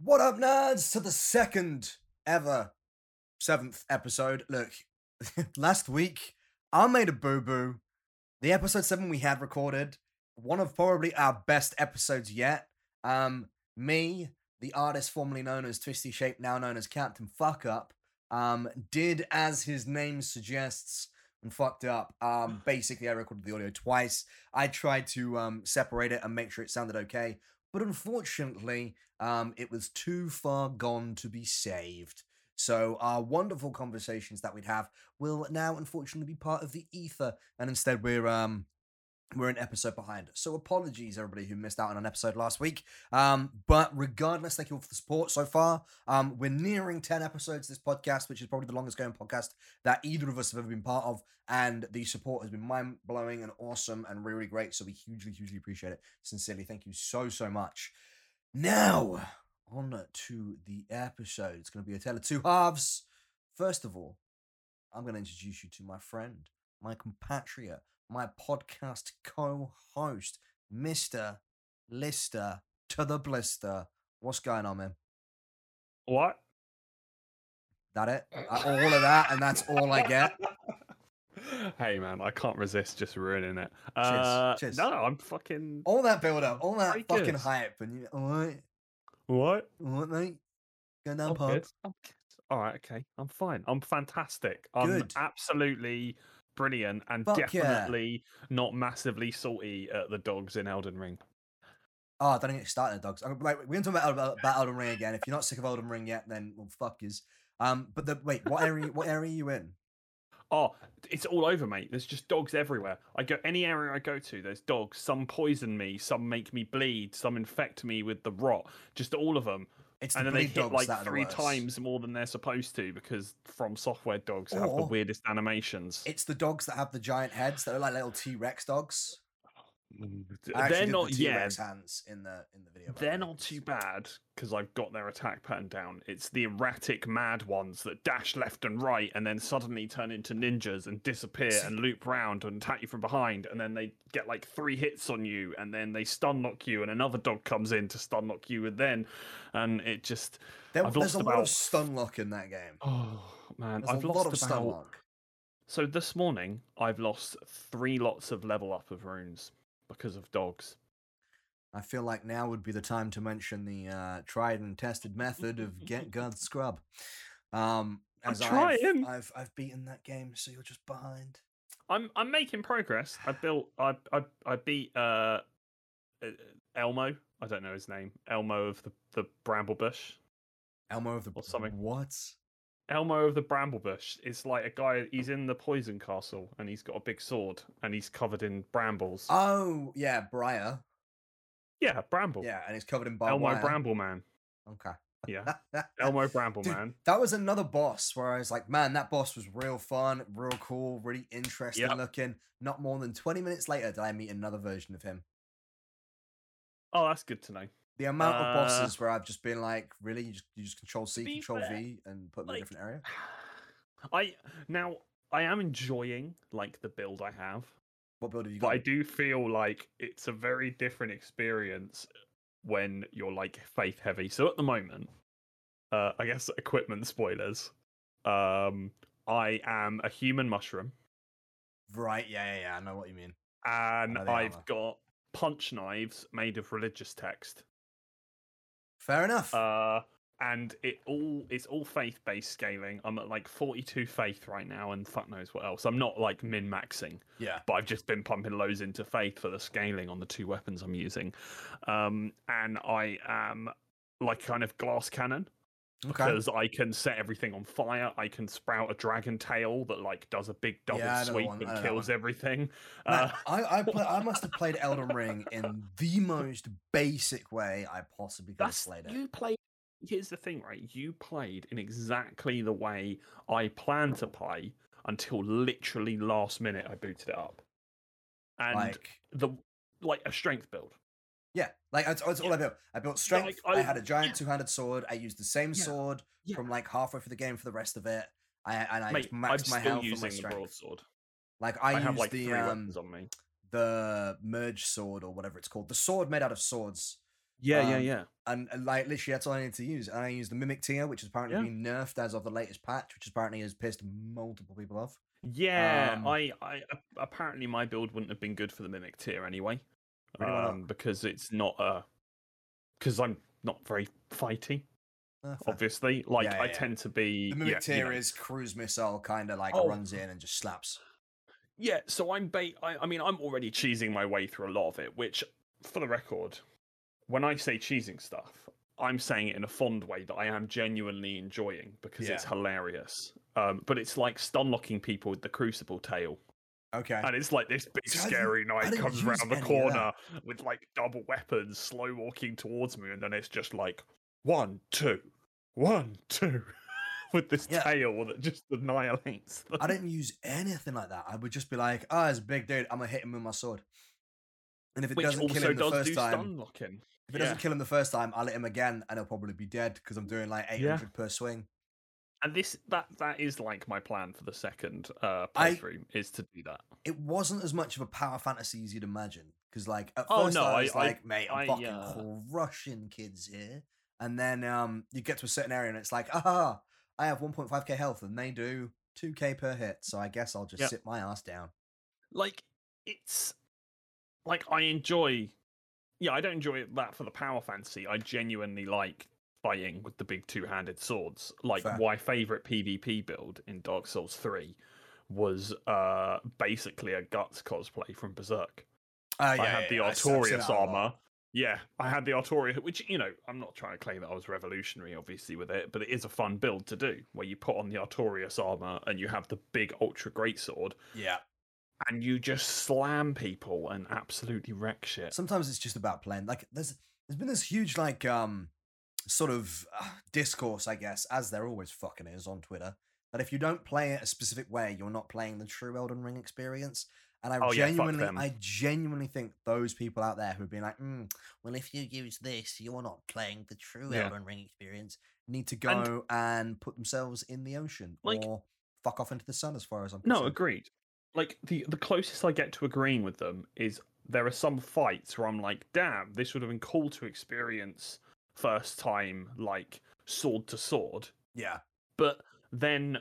What up, nerds? To the second ever seventh episode. Look, last week I made a boo boo. The episode seven we had recorded, one of probably our best episodes yet. Um, me, the artist formerly known as Twisty Shape, now known as Captain Fuck Up, um, did as his name suggests and fucked up. Um, basically, I recorded the audio twice. I tried to um separate it and make sure it sounded okay, but unfortunately, um, it was too far gone to be saved. So our wonderful conversations that we'd have will now unfortunately be part of the ether, and instead we're um we're an episode behind. So apologies everybody who missed out on an episode last week. Um, but regardless, thank you all for the support so far. Um, we're nearing 10 episodes this podcast, which is probably the longest going podcast that either of us have ever been part of. And the support has been mind blowing and awesome and really, really great. So we hugely, hugely appreciate it. Sincerely, thank you so, so much. Now, on to the episode. It's going to be a tale of two halves. First of all, I'm going to introduce you to my friend, my compatriot, my podcast co host, Mr. Lister to the Blister. What's going on, man? What? That it? All of that, and that's all I get. hey man, I can't resist just ruining it. Cheers, Uh, cheers. No, I'm fucking. All that build up, all that Very fucking hype, and you, all right, What? right, mate. Go down I'm pub. good. I'm good. All right, okay. I'm fine. I'm fantastic. I'm Good. absolutely brilliant and Fuck yeah. definitely not massively salty at the dogs in Elden Ring. Oh, don't get started, dogs. I'm- Right, we're going to talk about, about, about Elden Ring again. If you're not sick of Elden Ring yet, then well, fuck yous. Um, but the wait, what area? what area are you in? Oh, it's all over, mate. There's just dogs everywhere. I go any area I go to, there's dogs. Some poison me, some make me bleed, some infect me with the rot. Just all of them. It's the and then they hit like that are the three times more than they're supposed to because from software dogs have the weirdest animations. It's the dogs that have the giant heads that are like little T Rex dogs. Mm, They're not the yeah. Hands in the in the video. They're not too bad because I've got their attack pattern down. It's the erratic, mad ones that dash left and right and then suddenly turn into ninjas and disappear and loop round and attack you from behind. And then they get like three hits on you and then they stun lock you. And another dog comes in to stun lock you. And then, and it just, There- I've there's lost a lot of stun lock in that game. oh man, There's I've a lost lot of about. stun lock. So this morning, I've lost three lots of level up of runes because of dogs. I feel like now would be the time to mention the uh, tried and tested method of get guard scrub. Um, as I've, trying. I've I've beaten that game, so you're just behind. I'm I'm making progress. I built I I I beat uh uh, Elmo. I don't know his name. Elmo of the the Bramble Bush. Elmo of the Or something. What? Elmo of the Bramblebush is like a guy. He's in the Poison Castle and he's got a big sword and he's covered in brambles. Oh yeah, Briar. yeah, Bramble. Yeah, and he's covered in barbed Elmo wire. Bramble Man. Okay. Yeah, Elmo Bramble Dude, Man. That was another boss where I was like, man, that boss was real fun, real cool, really interesting Yep. looking. Not more than 20 minutes later did I meet another version of him. Oh, that's good to know. The amount of Uh, bosses where I've just been like, really? You just, you just control C, control fair, V, and put me in a different area? I now I am enjoying like the build I have. What build have you but? I do feel like it's a very different experience when you're like faith heavy. So at the moment, uh, I guess equipment spoilers. Um, I am a human mushroom, Right, yeah, yeah, yeah. I know what you mean. and I've armor. got punch knives made of religious text. Fair enough. Uh, and it all it's all faith based scaling. I'm at like 42 faith right now, and fuck knows what else. I'm not like min maxing. yeah. but I've just been pumping loads into faith for the scaling on the two weapons I'm using. Um, and I am like kind of glass cannon Okay. because I can set everything on fire. I can sprout a dragon tail that like does a big double Yeah, I know the sweep know and kills everything. Man, Uh, I I, play, I must have played Elden Ring in the most basic way I possibly could have played it. you played. Here's the thing, right? You played in exactly the way I planned to play until literally last minute. I booted it up, and like, the like a strength build. Yeah, like that's, that's all I built. I built strength. I, I- had a giant two-handed sword. I used the same Yeah, sword yeah. from like halfway through the game for the rest of it. I and I Mate, just I'm maxed my health and my using the strength. broadsword. Like I, I, used have like the three um, weapons on me. the merge sword or whatever it's called. The sword made out of swords. Yeah, yeah, Um, yeah. And, and, like literally that's all I need to use. And I use the Mimic Tear, which is apparently Yeah. being nerfed as of the latest patch, which apparently has pissed multiple people off. Yeah, Um, I, I apparently my build wouldn't have been good for the mimic tear anyway, Really, um, because it's not a because I'm not very fighty. Uh. Obviously, like Yeah, I yeah, yeah. tend to be. the Mimic yeah, you know. is cruise missile, kind of like Oh. runs in and just slaps. Yeah, so I'm ba- I, I mean, I'm already cheesing my way through a lot of it, which, for the record, when I say cheesing stuff, I'm saying it in a fond way that I am genuinely enjoying because it's hilarious. Um, but it's like stun locking people with the crucible tail. Okay. And it's like this big See, scary knight comes around the corner with like double weapons, slow walking towards me, and then it's just like one, two, one, two, with this Yeah. tail that just annihilates them. I didn't use anything like that. I would just be like, oh, it's a big dude. I'm gonna hit him with my sword. And if it Which doesn't kill him the first time, if it yeah. doesn't kill him the first time, I'll hit him again, and he'll probably be dead because I'm doing like 800 per swing. And this that that is like my plan for the second uh I- playthrough is to do that. It wasn't as much of a power fantasy as you'd imagine. Because like at Oh, first no, I I- was I- like, mate, I'm I, fucking uh, crushing kids here. And then um, you get to a certain area and it's like, ah, I have 1.5k health and they do 2k per hit. So I guess I'll just Yep. sit my ass down. Like it's like I enjoy yeah, I don't enjoy that for the power fantasy. I genuinely like with the big two-handed swords. Like Fair. my favorite PvP build in Dark Souls 3 was uh basically a guts cosplay from Berserk. Oh, I had the I've Artorias that a lot. armor. Yeah, I had the Artorias, which you know, I'm not trying to claim that I was revolutionary, obviously, with it, but it is a fun build to do, where you put on the Artorias armor and you have the big ultra great sword, Yeah. and you just slam people and absolutely wreck shit. sometimes it's just about playing like there's there's been this huge like um sort of uh, discourse i guess as there always fucking is on twitter that if you don't play it a specific way you're not playing the true elden ring experience and i Oh, genuinely them. i genuinely think those people out there who've been like mm, well if you use this you're not playing the true Yeah. elden ring experience need to go And- and, put themselves in the ocean Like- or fuck off into the sun as far as i'm No, concerned. agreed. Like the the closest I get to agreeing with them is there are some fights where I'm like, damn, this would have been cool to experience first time, like sword to sword. yeah. But then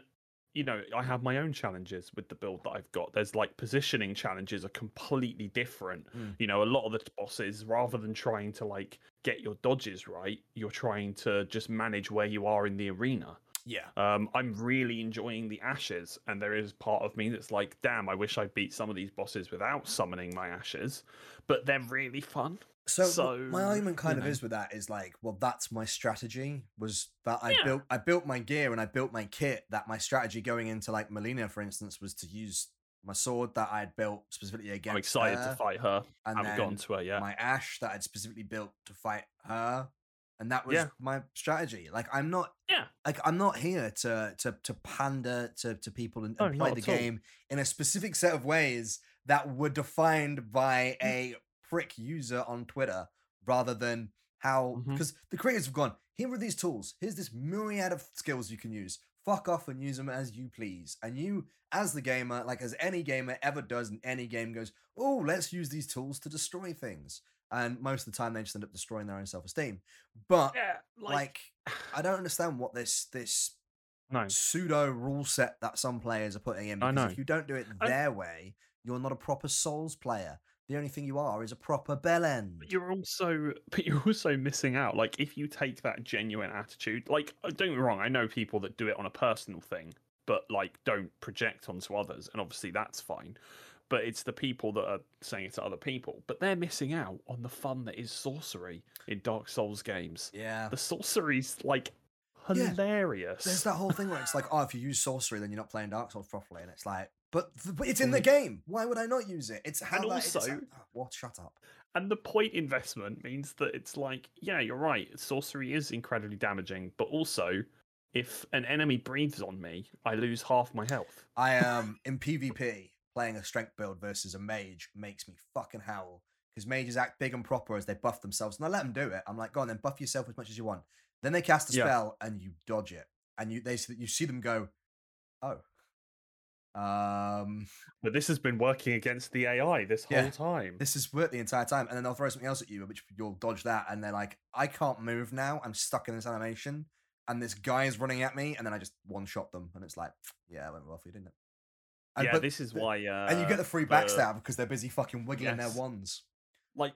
you know i have my own challenges with the build that i've got. There's like positioning challenges are completely different. Mm. you know a lot of the bosses rather than trying to like get your dodges right you're trying to just manage where you are in the arena. Yeah. Um i'm really enjoying the ashes and there is part of me that's like damn i wish I'd beat some of these bosses without summoning my ashes but they're really fun So, So, my argument kind of know. is with that is like, well, that's my strategy. Was that I Yeah. built I built my gear and I built my kit. That my strategy going into like Malenia, for instance, was to use my sword that I had built specifically against. i'm excited her, to fight her and i haven't gotten to her yet my ash that I'd specifically built to fight her, and that was Yeah. my strategy. Like I'm not yeah like I'm not here to to to pander to to people and, No, and play the at all. game in a specific set of ways that were defined by Mm. a prick user on Twitter rather than how mm-hmm. because the creators have gone here are these tools here's this myriad of skills you can use fuck off and use them as you please and you as the gamer like as any gamer ever does in any game goes oh let's use these tools to destroy things and most of the time they just end up destroying their own self-esteem but yeah like I don't understand what this this no pseudo rule set that some players are putting in. I Because know. if you don't do it I- their way, you're not a proper Souls player. The only thing you are is a proper bellend. But you're also, but you're also missing out. Like if you take that genuine attitude, like uh, don't get me wrong, I know people that do it on a personal thing, but like don't project onto others, and obviously that's fine. But it's the people that are saying it to other people, but they're missing out on the fun that is sorcery in Dark Souls games. Yeah. The sorcery's like Yeah. hilarious. There's that whole thing where it's like, oh, if you use sorcery, then you're not playing Dark Souls properly, and it's like, but, it's in the Mm. game. Why would I not use it? It's how And that, it's also- how- oh, what? Shut up. And the point investment means that it's like, yeah, you're right. Sorcery is incredibly damaging, but also, if an enemy breathes on me, I lose half my health. I am in PvP playing a strength build versus a mage makes me fucking howl because mages act big and proper as they buff themselves, and I let them do it. I'm like, go on then, buff yourself as much as you want. Then they cast a Yeah. spell and you dodge it, and you they you see them go, oh, Um, But this has been working against the AI this whole Yeah. time. this has worked the entire time, and then they'll throw something else at you, which you'll dodge that, and they're like, I can't move now. I'm stuck in this animation, and this guy is running at me, and then I just one shot them, and it's like, yeah, it went well for you, didn't it? And, yeah, but this is why. Uh, and you get the free backstab because they're busy fucking wiggling Yes. their wands. like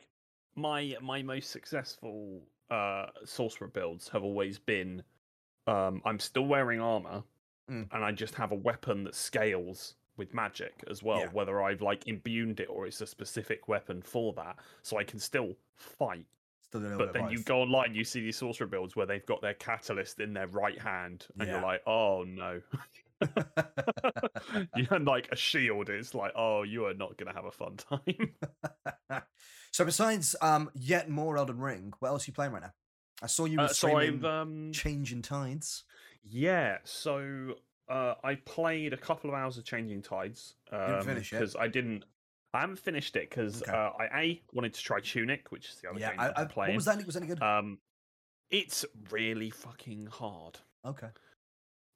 my my most successful uh sorcerer builds have always been um I'm still wearing armor Mm. and I just have a weapon that scales with magic as well, Yeah. whether I've like imbued it or it's a specific weapon for that. So I can still fight. Still But then you go online, you see these sorcerer builds where they've got their catalyst in their right hand, and Yeah. you're like, oh no. you and like a shield, it's like, oh, you are not gonna have a fun time. so besides um yet more Elden Ring, what else are you playing right now? I saw you were Uh, so streaming um Changing Tides. Yeah, so uh, I played a couple of hours of Changing Tides. Um, finish because I didn't. I haven't finished it because Okay. uh, I a wanted to try Tunic, which is the other Yeah, game I, that I, I'm what was that? Was any good? Um, it's really fucking hard. okay,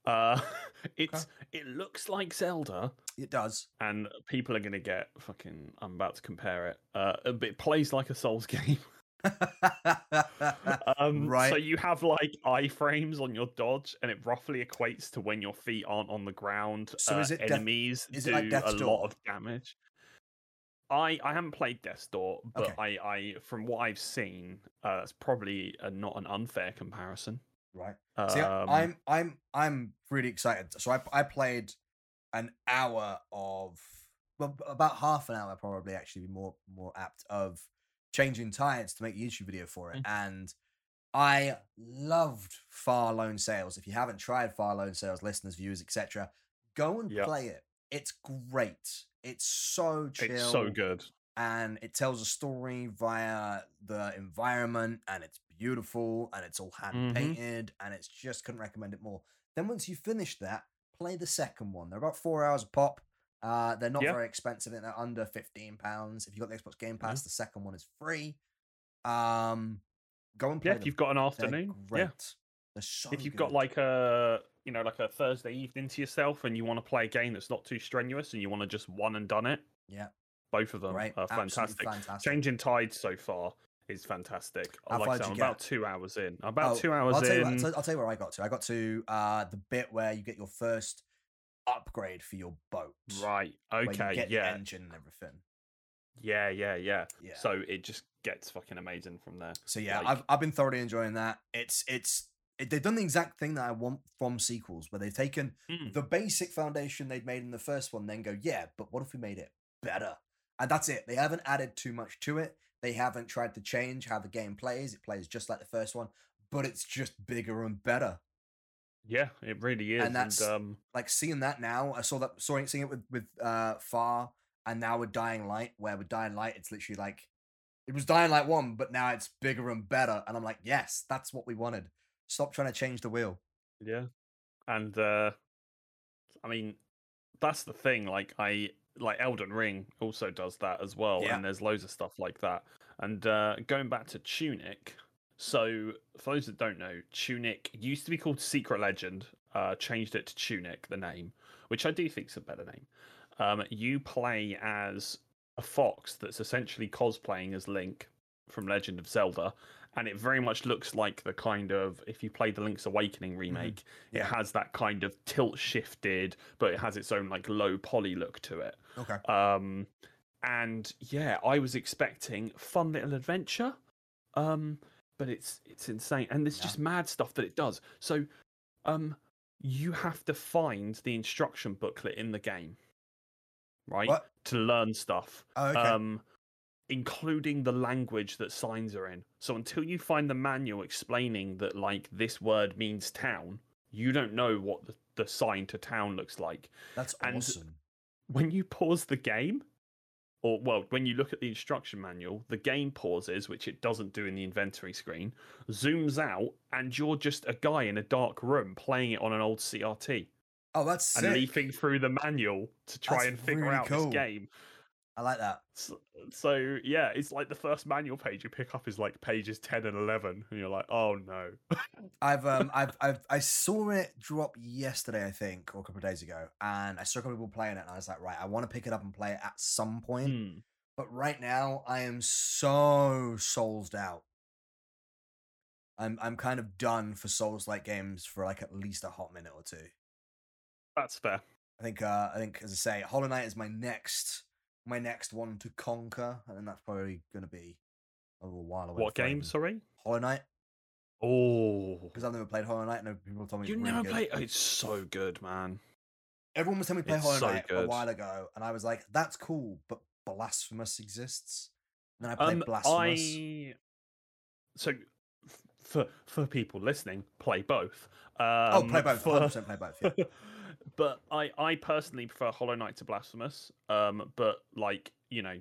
Uh, it's it looks like Zelda, it does. and people are gonna get fucking. I'm about to compare it. Uh, but it plays like a Souls game. Um, So you have like iframes on your dodge, and it roughly equates to when your feet aren't on the ground. So uh, is it Death- enemies is do it like a Door? lot of damage? I I haven't played Death's Door, but Okay. I I from what I've seen, uh, it's probably a, not an unfair comparison. right. Um, See, I'm I'm I'm really excited. So I I played an hour of well about half an hour probably actually be more more apt of changing tides to make a YouTube video for it, Mm. and I loved Far Lone Sails. If you haven't tried Far Lone Sails, listeners, viewers, etc., go and Yep. play it. It's great. It's so chill it's so good. and it tells a story via the environment and it's beautiful and it's all hand painted and it's just couldn't recommend it more then once you finish that play the second one they're about four hours a pop uh they're not Yeah. very expensive they're under 15 pounds if you've got the xbox game Mm-hmm. pass the second one is free um go and play Yeah, if you've got an afternoon, great. yeah. they're so If you've got like a you know like a Thursday evening to yourself, and you want to play a game that's not too strenuous, and you want to just one and done it, yeah both of them great are fantastic. fantastic Changing Tides so far is fantastic. Like I you I'm about two hours in. I'm about Oh, two hours I'll tell, you in. what, I'll, tell, you where I got to. I got to uh, the bit where you get your first upgrade for your boat. Right. you Okay. Yeah. engine and everything. Yeah. Yeah. Yeah. Yeah. So it just gets fucking amazing from there. So yeah, like- I've I've been thoroughly enjoying that. It's it's it, they've done the exact thing that I want from sequels, where they've taken Mm. the basic foundation they'd made in the first one, then go, yeah, but what if we made it better? And that's it. They haven't added too much to it. They haven't tried to change how the game plays. It plays just like the first one, but it's just bigger and better. Yeah, it really is. And that's- um, like seeing that now. I saw that saw it, seeing it with with uh Far, and now with Dying Light, where with Dying Light, it's literally like it was Dying Light one, but now it's bigger and better. And I'm like, yes, that's what we wanted. Stop trying to change the wheel. Yeah. And uh I mean that's the thing like I like Elden Ring also does that as well Yeah. and there's loads of stuff like that. And uh going back to Tunic, so for those that don't know, Tunic used to be called Secret Legend, uh changed it to Tunic the name, which I do think is a better name. Um you play as a fox that's essentially cosplaying as Link from Legend of Zelda and it very much looks like the kind of if you play the Link's Awakening remake, Yeah. it has that kind of tilt shifted, but it has its own like low poly look to it. Okay. Um, and yeah, I was expecting fun little adventure, um, but it's it's insane, and there's Yeah. just mad stuff that it does. So, um, you have to find the instruction booklet in the game, right, What? to learn stuff Oh, okay. um, including the language that signs are in. So until you find the manual explaining that like this word means town, you don't know what the, the sign to town looks like. that's and- awesome. When you pause the game, or well, when you look at the instruction manual, the game pauses, which it doesn't do in the inventory screen, zooms out, and you're just a guy in a dark room playing it on an old CRT Oh, that's and sick. leafing through the manual to try That's and figure really out cool. this game. I like that. So, so yeah, it's like the first manual page you pick up is like pages ten and eleven, and you're like, oh no. I've um I've I've I saw it drop yesterday, I think, or a couple of days ago, and I saw a couple of people playing it, and I was like, right, I want to pick it up and play it at some point. Hmm. But right now, I am so soulsed out. I'm I'm kind of done for Souls like games for like at least a hot minute or two. That's fair. I think uh I think as I say, Hollow Knight is my next my next one to conquer, and then that's probably gonna be a little while away. What game? even- Sorry. Hollow Knight, Oh, because I've never played Hollow Knight. No people told me you really never good. play. Oh, it's so good, man. Everyone was telling me to play It's Hollow so Knight a while ago, and I was like, "That's cool," but Blasphemous exists. And then I played Um, Blasphemous. I so for for people listening, play both. Um, oh, play both. for- 100 percent play both. Yeah. but I I personally prefer Hollow Knight to Blasphemous. Um, but like you know,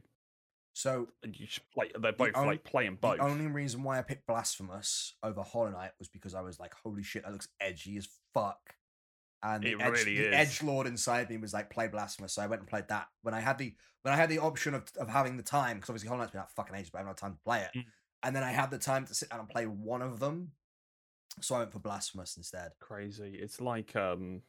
So you should play. They're both on- like playing both. the only reason why I picked Blasphemous over Hollow Knight was because I was like, "Holy shit, that looks edgy as fuck." And the, It edge, really the is. edge lord inside me was like, "Play Blasphemous," so I went and played that. When I had the when I had the option of of having the time, because obviously Hollow Knight's been out fucking ages, but I haven't had time to play it. Mm. And then I had the time to sit down and play one of them, so I went for Blasphemous instead. Crazy. It's like um,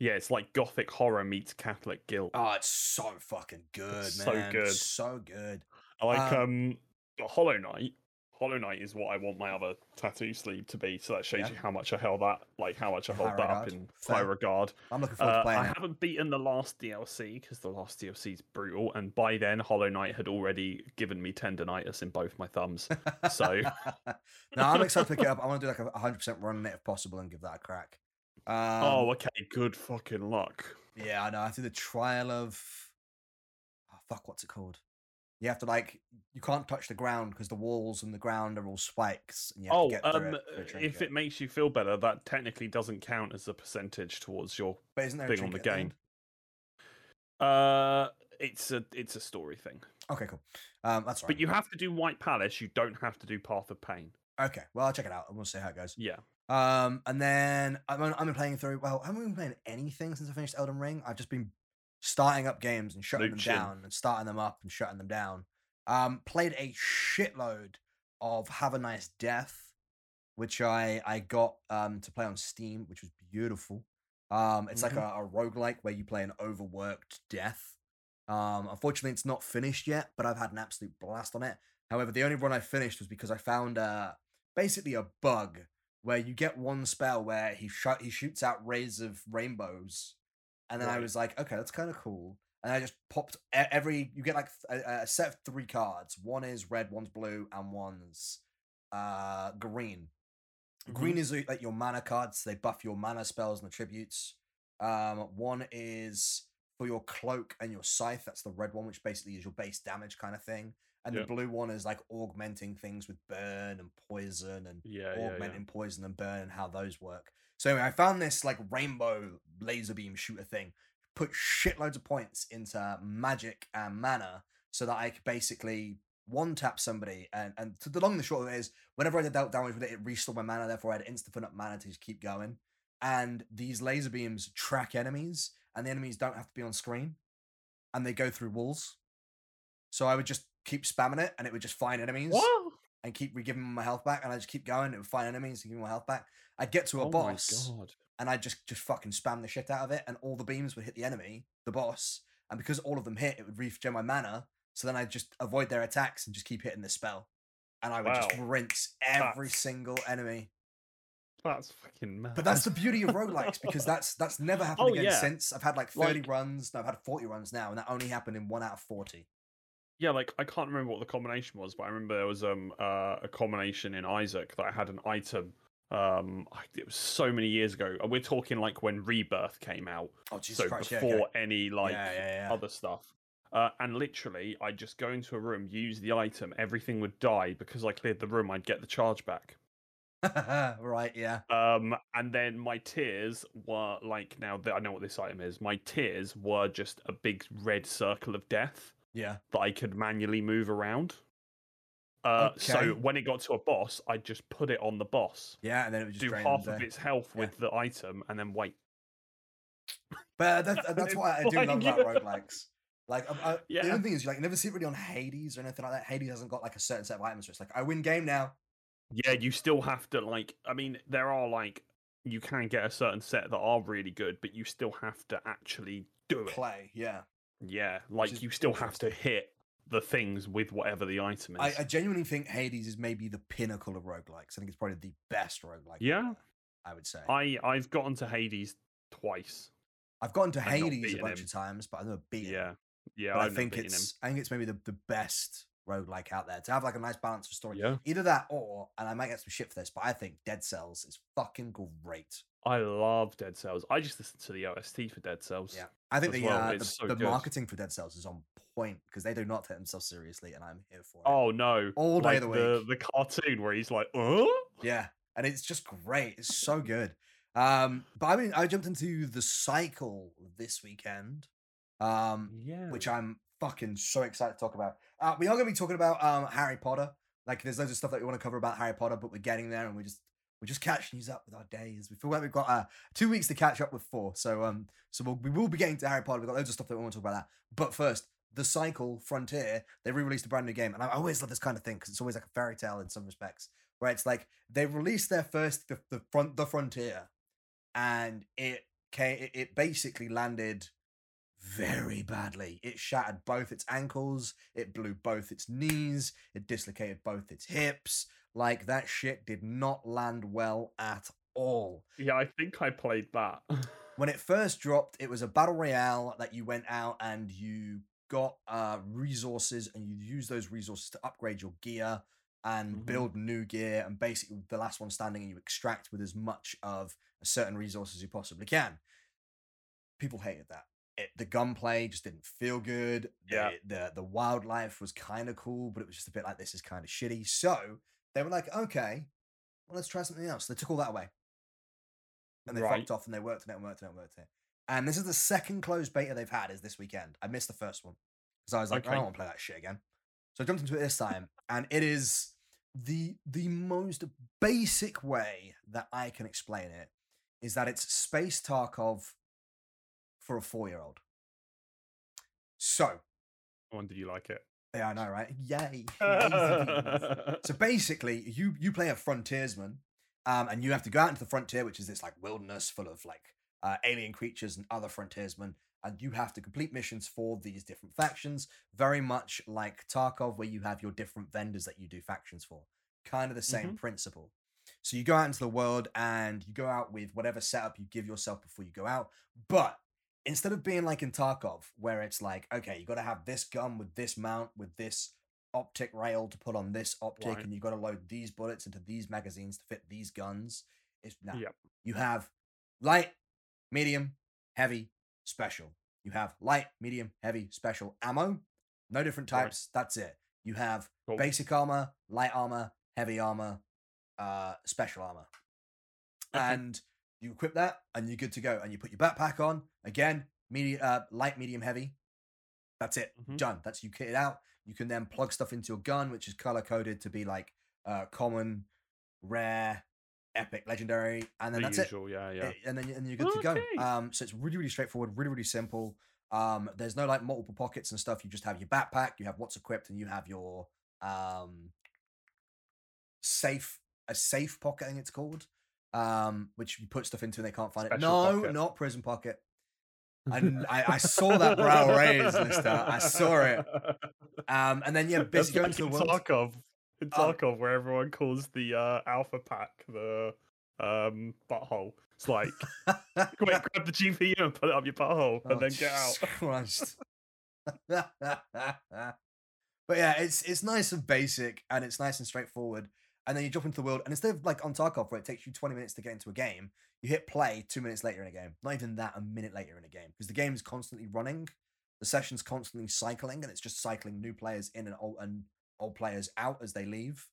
yeah, it's like Gothic horror meets Catholic guilt. Oh, it's so fucking good, It's man. so good. so good. I like um, um, Hollow Knight. Hollow Knight is what I want my other tattoo sleeve to be. So that shows Yeah. you how much I held that, like how much I hold that up in Fair. high regard. I'm looking forward to Uh, playing I it. haven't beaten the last DLC because the last DLC is brutal, and by then Hollow Knight had already given me tendonitis in both my thumbs. so- no, I'm excited to pick it up. I want to do like a 100% run on it if possible and give that a crack. Um, oh, okay, good fucking luck. yeah, I know. I think the trial of oh, fuck, what's it called? You have to like you can't touch the ground because the walls and the ground are all spikes, and you have Oh, to get um, it. if it makes you feel better, that technically doesn't count as a percentage towards your but isn't there thing on the game. Uh, it's a it's a story thing, Okay, cool. Um, that's right. but you have to do White Palace. You don't have to do Path of Pain. okay, well, I'll check it out and we'll see how it goes. Yeah. Um, and then I'm I've been playing through. Well, I haven't been playing anything since I finished Elden Ring. I've just been starting up games and shutting Mooching. them down and starting them up and shutting them down. Um, played a shitload of Have a Nice Death, which I I got um to play on Steam, which was beautiful. Um, it's like a, a roguelike where you play an overworked death. Um, unfortunately, it's not finished yet, but I've had an absolute blast on it. However, the only run I finished was because I found uh basically a bug where you get one spell where he shot he shoots out rays of rainbows, and then I was like, okay, that's kind of cool. And I just popped every you get like a, a set of three cards. One is red, one's blue, and one's uh green. Green is like your mana cards; they buff your mana spells and attributes. Um, one is for your cloak and your scythe. That's the red one, which basically is your base damage kind of thing. And Yeah. the blue one is like augmenting things with burn and poison and Yeah, yeah, yeah. augmenting poison and burn and how those work. So anyway, I found this like rainbow laser beam shooter thing. Put shitloads of points into magic and mana so that I could basically one tap somebody and and to the long and the short of it is whenever I did dealt damage with it, it restored my mana. Therefore, I had instant up mana to just keep going. And these laser beams track enemies, and the enemies don't have to be on screen, and they go through walls. So I would just keep spamming it, and it would just find enemies What? and keep re-giving my health back, and I just keep going. It would find enemies and give me my health back. I'd get to a oh boss, my god. and I'd just just fucking spam the shit out of it, and all the beams would hit the enemy, the boss, and because all of them hit, it would regen my mana. So then I'd just avoid their attacks and just keep hitting the spell, and I would just rinse every That's- single enemy. That's fucking mad. But that's the beauty of roguelikes because that's that's never happened Oh, again yeah. since. I've had like thirty Like- runs, no, I've had forty runs now, and that only happened in one out of forty. Yeah, like I can't remember what the combination was, but I remember there was um uh, a combination in Isaac that I had an item. Um, I- it was so many years ago. and We're talking like when Rebirth came out, Oh Jesus so Christ! yeah, before okay. any like yeah, yeah, yeah. other stuff. Uh, and literally, I'd just go into a room, use the item, everything would die because I cleared the room. I'd get the charge back. right, yeah. Um, and then my tears were like now that I know what this item is. My tears were just a big red circle of death Yeah. that I could manually move around. Uh, Okay. So when it got to a boss, I'd just put it on the boss, Yeah, and then it would just do half of its health Yeah. with the item, and then wait. But that, that's uh, It's what I do love about yeah. roguelikes. Like, I, I, the Yeah. only thing is, like, you never see it really on Hades or anything like that. Hades hasn't got like a certain set of items. It's like, I win game now. Yeah, you still have to like. I mean, there are like you can get a certain set that are really good, but you still have to actually do it. Play, yeah. Yeah, like is you still have to hit the things with whatever the item is. I, I genuinely think Hades is maybe the pinnacle of roguelikes. I think it's probably the best roguelike. Yeah. I would say. I I've gotten to Hades twice. I've gotten to I've Hades a bunch him. of times, but I've never beaten. him. Yeah, yeah. but I I've never think it's I think it's maybe the, the best roguelike out there to have like a nice balance of story. Yeah, Either that or, and I might get some shit for this, but I think Dead Cells is fucking great. I love Dead Cells. I just listened to the OST for Dead Cells. Yeah, I think the well, uh, the, so the marketing for Dead Cells is on point because they do not take themselves seriously, and I'm here for it. Oh no! All day like of the the week. the cartoon where he's like, "Uh." Yeah, and it's just great. It's so good. Um, but I mean, I jumped into the cycle this weekend, um, Yeah. which I'm fucking so excited to talk about. Uh, we are going to be talking about um Harry Potter. Like, there's loads of stuff that we want to cover about Harry Potter, but we're getting there, and we just we're just catching these up with our days. We feel like we've got uh, two weeks to catch up with four. So um, so we'll, we will be getting to Harry Potter. We've got loads of stuff that we want to talk about that. But first, the cycle Frontier. They re-released a brand new game, and I always love this kind of thing because it's always like a fairy tale in some respects, where it's like they released their first the, the front the Frontier, and it came, it basically landed very badly. It shattered both its ankles, it blew both its knees, it dislocated both its hips. Like that shit did not land well at all. yeah, I think I played that. When it first dropped, it was a battle royale that you went out and you got uh resources and you use those resources to upgrade your gear and Mhm. build new gear and basically the last one standing and you extract with as much of a certain resource as you possibly can. People hated that. It, the gunplay just didn't feel good. The, Yeah. the the wildlife was kind of cool, but it was just a bit like this is kind of shitty. So they were like, okay, well let's try something else. They took all that away, and they Right. fucked off and they worked on it and worked on it and worked on it. And this is the second closed beta they've had is this weekend. I missed the first one because I was like, I don't want to play that shit again. So I jumped into it this time, and it is the the most basic way that I can explain it is that it's Space Tarkov for a four year old. So when did you like it? Yeah, I know, right? Yay! So basically, you you play a frontiersman, um, and you have to go out into the frontier, which is this like wilderness full of like uh, alien creatures and other frontiersmen, and you have to complete missions for these different factions. Very much like Tarkov, where you have your different vendors that you do factions for. Kind of the same principle. So you go out into the world and you go out with whatever setup you give yourself before you go out, but instead of being like in Tarkov, where it's like, okay, you got to have this gun with this mount, with this optic rail to put on this optic, Right. and you got to load these bullets into these magazines to fit these guns. It's now Yep. you have light, medium, heavy, special. You have light, medium, heavy, special ammo. No different Right. types. That's it. You have Cool. basic armor, light armor, heavy armor, uh, special armor. Okay. And you equip that and you're good to go. And you put your backpack on again, medium, uh, light, medium, heavy. That's it. Mhm. Done. That's you kitted out. You can then plug stuff into your gun, which is color coded to be like uh, common, rare, epic, legendary, and then the that's usual, yeah, it. yeah. Eh, And then and you're good to go. Um, so it's really really straightforward, really really simple. Um, there's no like multiple pockets and stuff. You just have your backpack, you have what's equipped, and you have your um safe a safe pocket, I think it's called. Um, which you put stuff into and they can't find it. No, pocket. not prison pocket. And I, I saw that brow raised, Lister. I saw it. Um, and then yeah, That's basically go like into the world. Tarkov. In Oh. Tarkov, where everyone calls the uh, alpha pack the um, butthole. It's like, quick, grab the GPU and put it up your butthole, and Oh, then get out. Christ. but yeah, it's it's nice and basic, and it's nice and straightforward. And then you jump into the world, and instead of like on Tarkov, where it takes you twenty minutes to get into a game, you hit play two minutes later in a game. Not even that, a minute later in a game, because the game is constantly running, the session's constantly cycling, and it's just cycling new players in and old and old players out as they leave.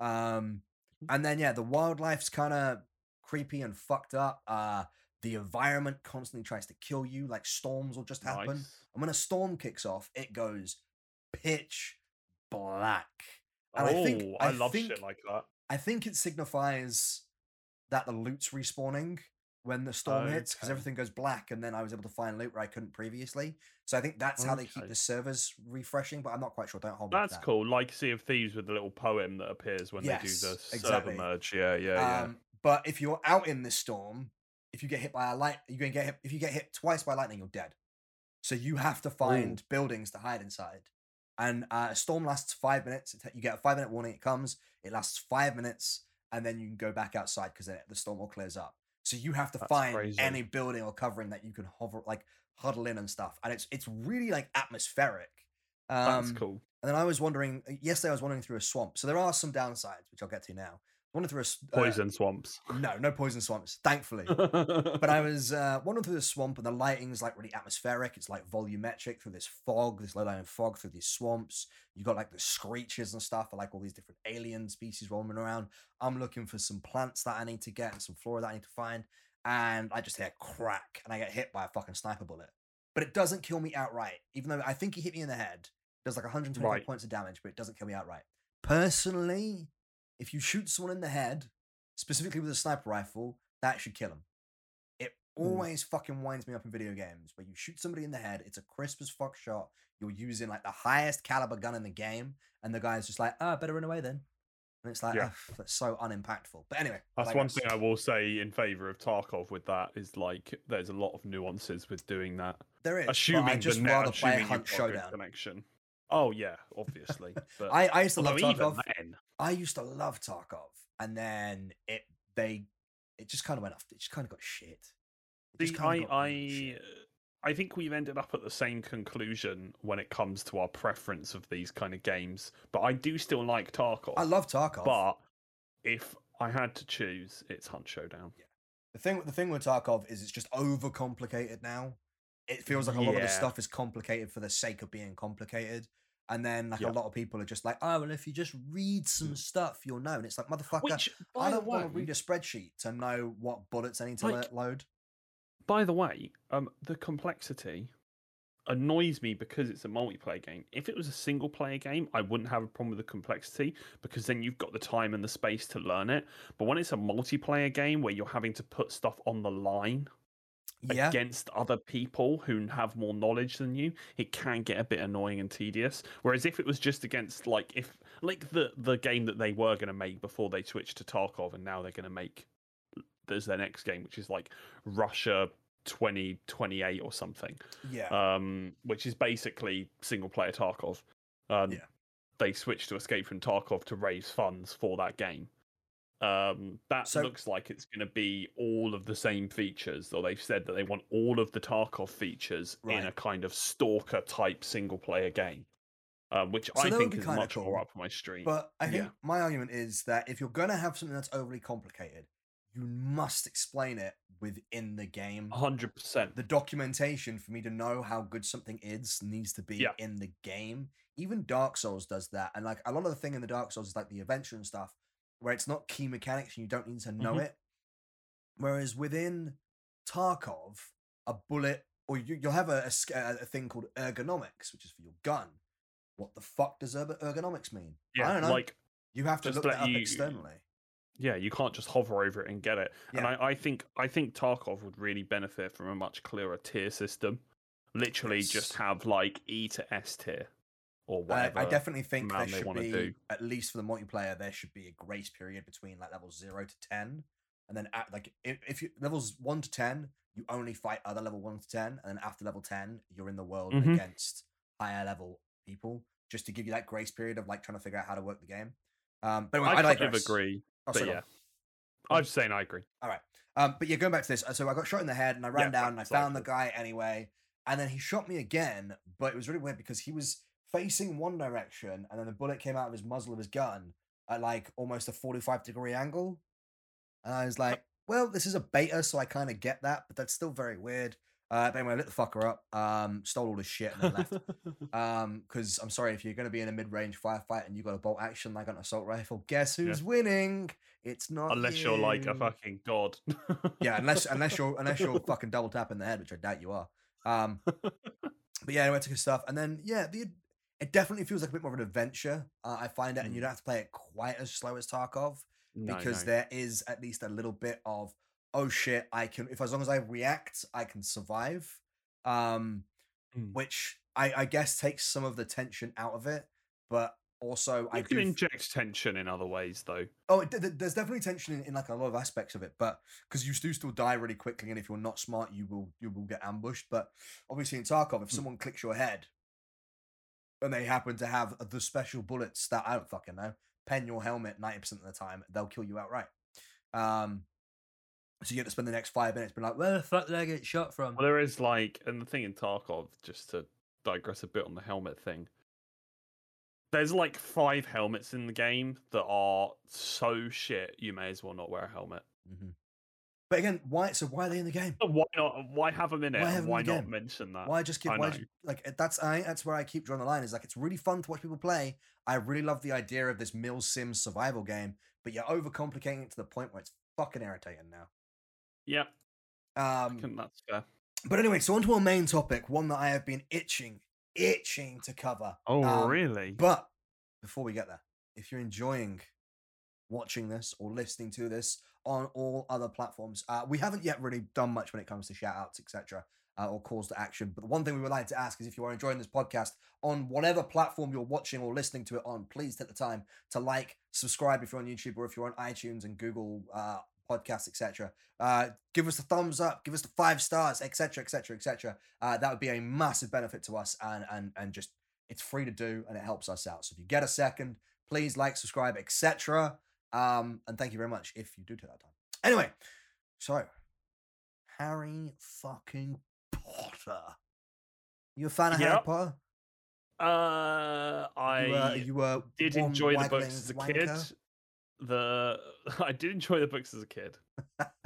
Um, and then yeah, the wildlife's kind of creepy and fucked up. Uh, the environment constantly tries to kill you, like storms will just happen. Nice. And when a storm kicks off, it goes pitch black. And oh, I think I, I love think, shit like that. I think it signifies that the loot's respawning. when the storm hits because everything goes black, and then I was able to find loot where I couldn't previously. So I think that's how they keep the servers refreshing, but I'm not quite sure. Don't hold me That's that. cool. Like Sea of Thieves with the little poem that appears when Yes, they do the server merge. Yeah, yeah, yeah. Um, but if you're out in this storm, if you get hit by a light, you're gonna get hit. If you get hit twice by lightning, you're dead. So you have to find buildings to hide inside. And uh, a storm lasts five minutes. You get a five minute warning. It comes. It lasts five minutes, and then you can go back outside because the storm all clears up. So you have to That's find crazy. any building or covering that you can hover, like huddle in and stuff. And it's it's really like atmospheric. Um, That's cool. And then I was wondering. Yesterday, I was wandering through a swamp. So there are some downsides, which I'll get to now. Wandering through a uh, Poison swamps. no, no poison swamps, thankfully. But I was uh, wandering through the swamp, and the lighting's like really atmospheric. It's like volumetric through this fog, this low-lying fog through these swamps. You got like the screeches and stuff, like all these different alien species roaming around. I'm looking for some plants that I need to get and some flora that I need to find, and I just hear crack, and I get hit by a fucking sniper bullet. But it doesn't kill me outright, even though I think he hit me in the head. Does like 125 Right. points of damage, but it doesn't kill me outright. Personally, if you shoot someone in the head, specifically with a sniper rifle, that should kill him. It Mm. always fucking winds me up in video games where you shoot somebody in the head, it's a crisp as fuck shot, you're using like the highest caliber gun in the game, and the guy's just like, ah, better run away then. And it's like, Yeah. "Ugh, that's so unimpactful. But anyway, That's I one thing I will say in favor of Tarkov with that is like there's a lot of nuances with doing that. there is. assuming I just the net, rather play assuming Hunt you've got a good Showdown. connection. Oh yeah, obviously. But I, I used to love Tarkov. then, I used to love Tarkov, and then it they it just kind of went off. It just kind of got shit. It just See, kinda I got I shit. I think we've ended up at the same conclusion when it comes to our preference of these kind of games. But I do still like Tarkov. I love Tarkov. But if I had to choose, it's Hunt Showdown. The thing, the thing with Tarkov is it's just overcomplicated now. It feels like a lot of the stuff is complicated for the sake of being complicated, and then like Yeah. a lot of people are just like, oh, well, if you just read some stuff, you'll know. And it's like, motherfucker, Which, I don't want to read a spreadsheet to know what bullets I need to Like- load. by the way, um, the complexity annoys me because it's a multiplayer game. If it was a single player game, I wouldn't have a problem with the complexity because then you've got the time and the space to learn it. But when it's a multiplayer game where you're having to put stuff on the line Yeah, against other people who have more knowledge than you, it can get a bit annoying and tedious. Whereas if it was just against like if like the the game that they were going to make before they switched to Tarkov and now they're going to make there's their next game which is like Russia 2028 or something yeah, um, which is basically single player Tarkov. Um, Yeah. They switched to Escape from Tarkov to raise funds for that game. Um, that So- looks like it's going to be all of the same features, or they've said that they want all of the Tarkov features in a kind of stalker type single player game, um, which So I think is much cool, more up my street. but I think yeah. my argument is that if you're gonna have something that's overly complicated, you must explain it within the game. hundred percent. the documentation for me to know how good something is needs to be Yeah. in the game. Even Dark Souls does that, and like a lot of the thing in the Dark Souls is like the adventure and stuff, where it's not key mechanics and you don't need to know Mhm. it. Whereas within Tarkov, a bullet or you, you'll have a, a a thing called ergonomics, which is for your gun. What the fuck does ergonomics mean? Yeah, I don't know. like you have to look that up you- externally. yeah, you can't just hover over it and get it. And I, I think I think Tarkov would really benefit from a much clearer tier system. Literally, just have like E to S tier or I, whatever. I definitely think there should be, do. at least for the multiplayer, there should be a grace period between like levels zero to ten, and then at like if, if you levels one to ten, you only fight other level one to ten, and then after level ten, you're in the world Mhm. against higher level people, just to give you that grace period of like trying to figure out how to work the game. Um, but anyway, I I, kind of agree, Oh, but yeah. I'm just saying I agree. All right. Um, but yeah, going back to this, so I got shot in the head and I ran Yeah, down and I found the guy anyway, and then he shot me again, but it was really weird because he was facing one direction and then the bullet came out of his muzzle of his gun at like almost a 45 degree angle. And I was like, well, this is a beta, so I kind of get that, but that's still very weird. Uh, but anyway, I lit the fucker up, um, stole all his shit and then left. Um, because I'm sorry, if you're going to be in a mid-range firefight and you got a bolt action like an assault rifle, guess Yeah. who's winning? It's not Unless you're like a fucking god. Yeah, unless unless you're unless you're fucking double tap in the head, which I doubt you are. Um, but yeah, anyway, I took his stuff, and then yeah, the it definitely feels like a bit more of an adventure. Uh, I find it, and you Mm. don't have to play it quite as slow as Tarkov No, because no. there is at least a little bit of oh shit, I can if as long as I react, I can survive. Um, Mm. which I, I guess takes some of the tension out of it, but also I You can do. f- inject tension in other ways, though. Oh, it, th- th- there's definitely tension in, in like a lot of aspects of it, but because you do still die really quickly, and if you're not smart, you will you will get ambushed. But obviously in Tarkov, if Hmm. someone clicks your head, and they happen to have the special bullets that I don't fucking know, pen your helmet ninety percent of the time, they'll kill you outright. Um, so you get to spend the next five minutes being like, "Where the fuck did I get shot from?" Well, there is like, and the thing in Tarkov, just to digress a bit on the helmet thing, there's like five helmets in the game that are so shit. You may as well not wear a helmet. hmm But again, why? So why are they in the game? Why not? Why have them in it? Why have why not game? mention that? Why just? I Why know. ju- like uh, that's I that's where I keep drawing the line. Is like it's really fun to watch people play. I really love the idea of this Mill Sim survival game, but you're overcomplicating it to the point where it's fucking irritating now. Yeah, I Um, think that's fair. but anyway, so on to our main topic, one that I have been itching, itching to cover. Oh, Um, really? But before we get there, if you're enjoying watching this or listening to this on all other platforms, uh, we haven't yet really done much when it comes to shout outs, etc., uh, or calls to action. But the one thing we would like to ask is if you are enjoying this podcast on whatever platform you're watching or listening to it on, please take the time to like, subscribe if you're on YouTube or if you're on iTunes and Google uh, Podcasts, etc. Uh, give us a thumbs up, give us the five stars, etc., etc., etc. That would be a massive benefit to us, and and and just it's free to do and it helps us out. So if you get a second, please like, subscribe, etc. Um, and thank you very much if you do take that time. Anyway, so Harry fucking Potter. You a fan of Harry Potter? Uh, I You, uh, you uh, did enjoy the books as a wanker? kid. The I did enjoy the books as a kid.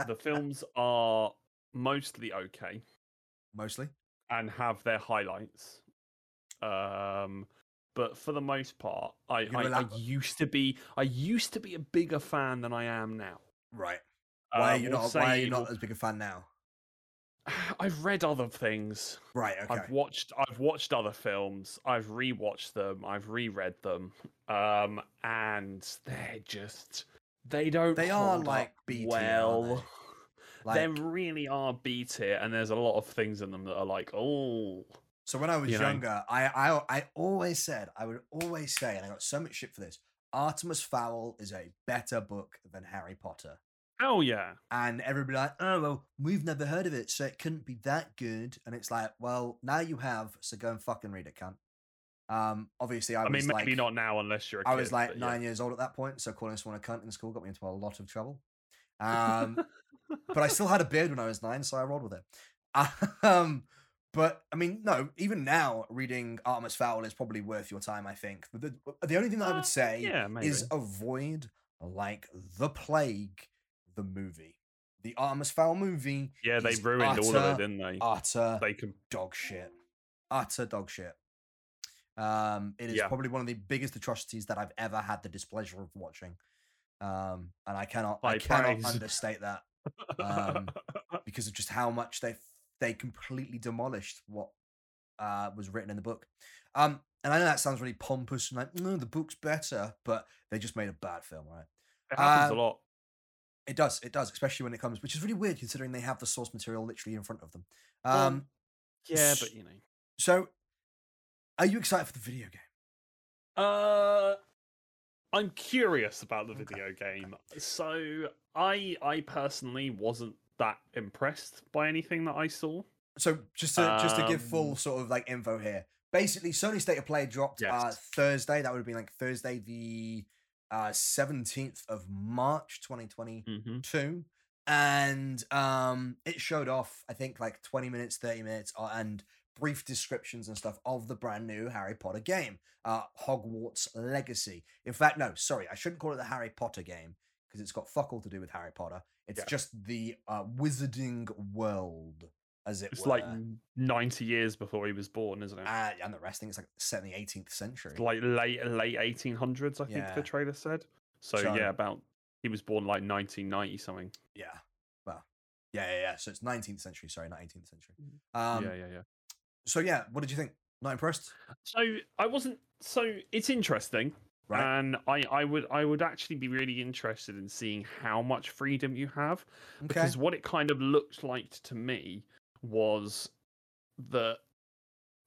The films are mostly okay Mostly. and have their highlights. Um, but for the most part, I, I, I used to be I used to be a bigger fan than I am now. Right. Why Uh, are you we'll not? Why are you not as big a fan now? I've read other things. Right. Okay. I've watched I've watched other films. I've rewatched them. I've reread them. Um, and they're just they don't. They are like B well. they Like, really are B tier, and there's a lot of things in them that are like, oh, So when I was you know. younger, I, I I always said I would always say, and I got so much shit for this. Artemis Fowl is a better book than Harry Potter, Oh yeah. and everybody like, oh well, we've never heard of it, so it couldn't be that good. And it's like, well, now you have, so go and fucking read it, cunt. Um, obviously, I, I, mean, maybe like, not now unless you're. a I was like but yeah. nine years old at that point, so calling someone a cunt in school got me into a lot of trouble. Um, but I still had a beard when I was nine, so I rolled with it. Um, but I mean, no, even now, reading Artemis Fowl is probably worth your time. I think the the only thing that I Uh, would say yeah, is avoid like the plague, the movie, the Artemis Fowl movie. yeah, they ruined all of it, didn't they? Utter they can. dog shit. Utter dog shit. Um, it is Yeah. probably one of the biggest atrocities that I've ever had the displeasure of watching. Um, and I cannot, I cannot understate that um, because of just how much they they completely demolished what uh, was written in the book. Um, and I know that sounds really pompous and like, no, the book's better, but they just made a bad film, right? it happens uh, a lot. It does, it does, especially when it comes, which is really weird considering they have the source material literally in front of them. Well, Um, Yeah, but you know. so are you excited for the video game? Uh, I'm curious about the Okay. video game. So I I personally wasn't that impressed by anything that I saw. So just to just to give full Um, sort of like info here. Basically, Sony State of Play dropped uh, Thursday. That would have been like Thursday the uh, seventeenth of March, twenty twenty Mm-hmm. and um, it showed off. I think like twenty minutes, thirty minutes, uh, and brief descriptions and stuff of the brand new Harry Potter game, uh, Hogwarts Legacy. In fact, no, sorry, I shouldn't call it the Harry Potter game because it's got fuck all to do with Harry Potter. It's Yeah. just the uh, Wizarding World, as it was. It's were. like 90 years before he was born, isn't it? Uh, and the rest, I think it's like set in the 18th century. It's like late late 1800s, I think Yeah. the trailer said. So, So- yeah, about he was born like 1990 something. yeah. Well, yeah, yeah, yeah. So it's 19th century. Sorry, not 18th century. Um, yeah, yeah, yeah. So yeah, what did you think? Not impressed? So I wasn't. So it's interesting. Right. And I, I would I would actually be really interested in seeing how much freedom you have Okay. because what it kind of looked like to me was that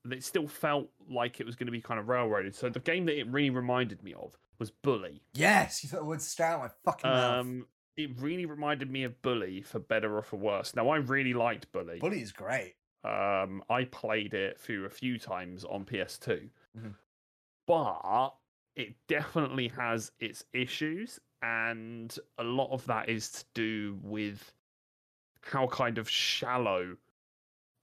it still felt like it was going to be kind of railroaded. So the game that it really reminded me of was Bully. yes, you thought the words straight out my fucking mouth. Um, it really reminded me of Bully for better or for worse. Now I really liked Bully. Bully is great. Um, I played it through a few times on PS2, Mhm. but it definitely has its issues, and a lot of that is to do with how kind of shallow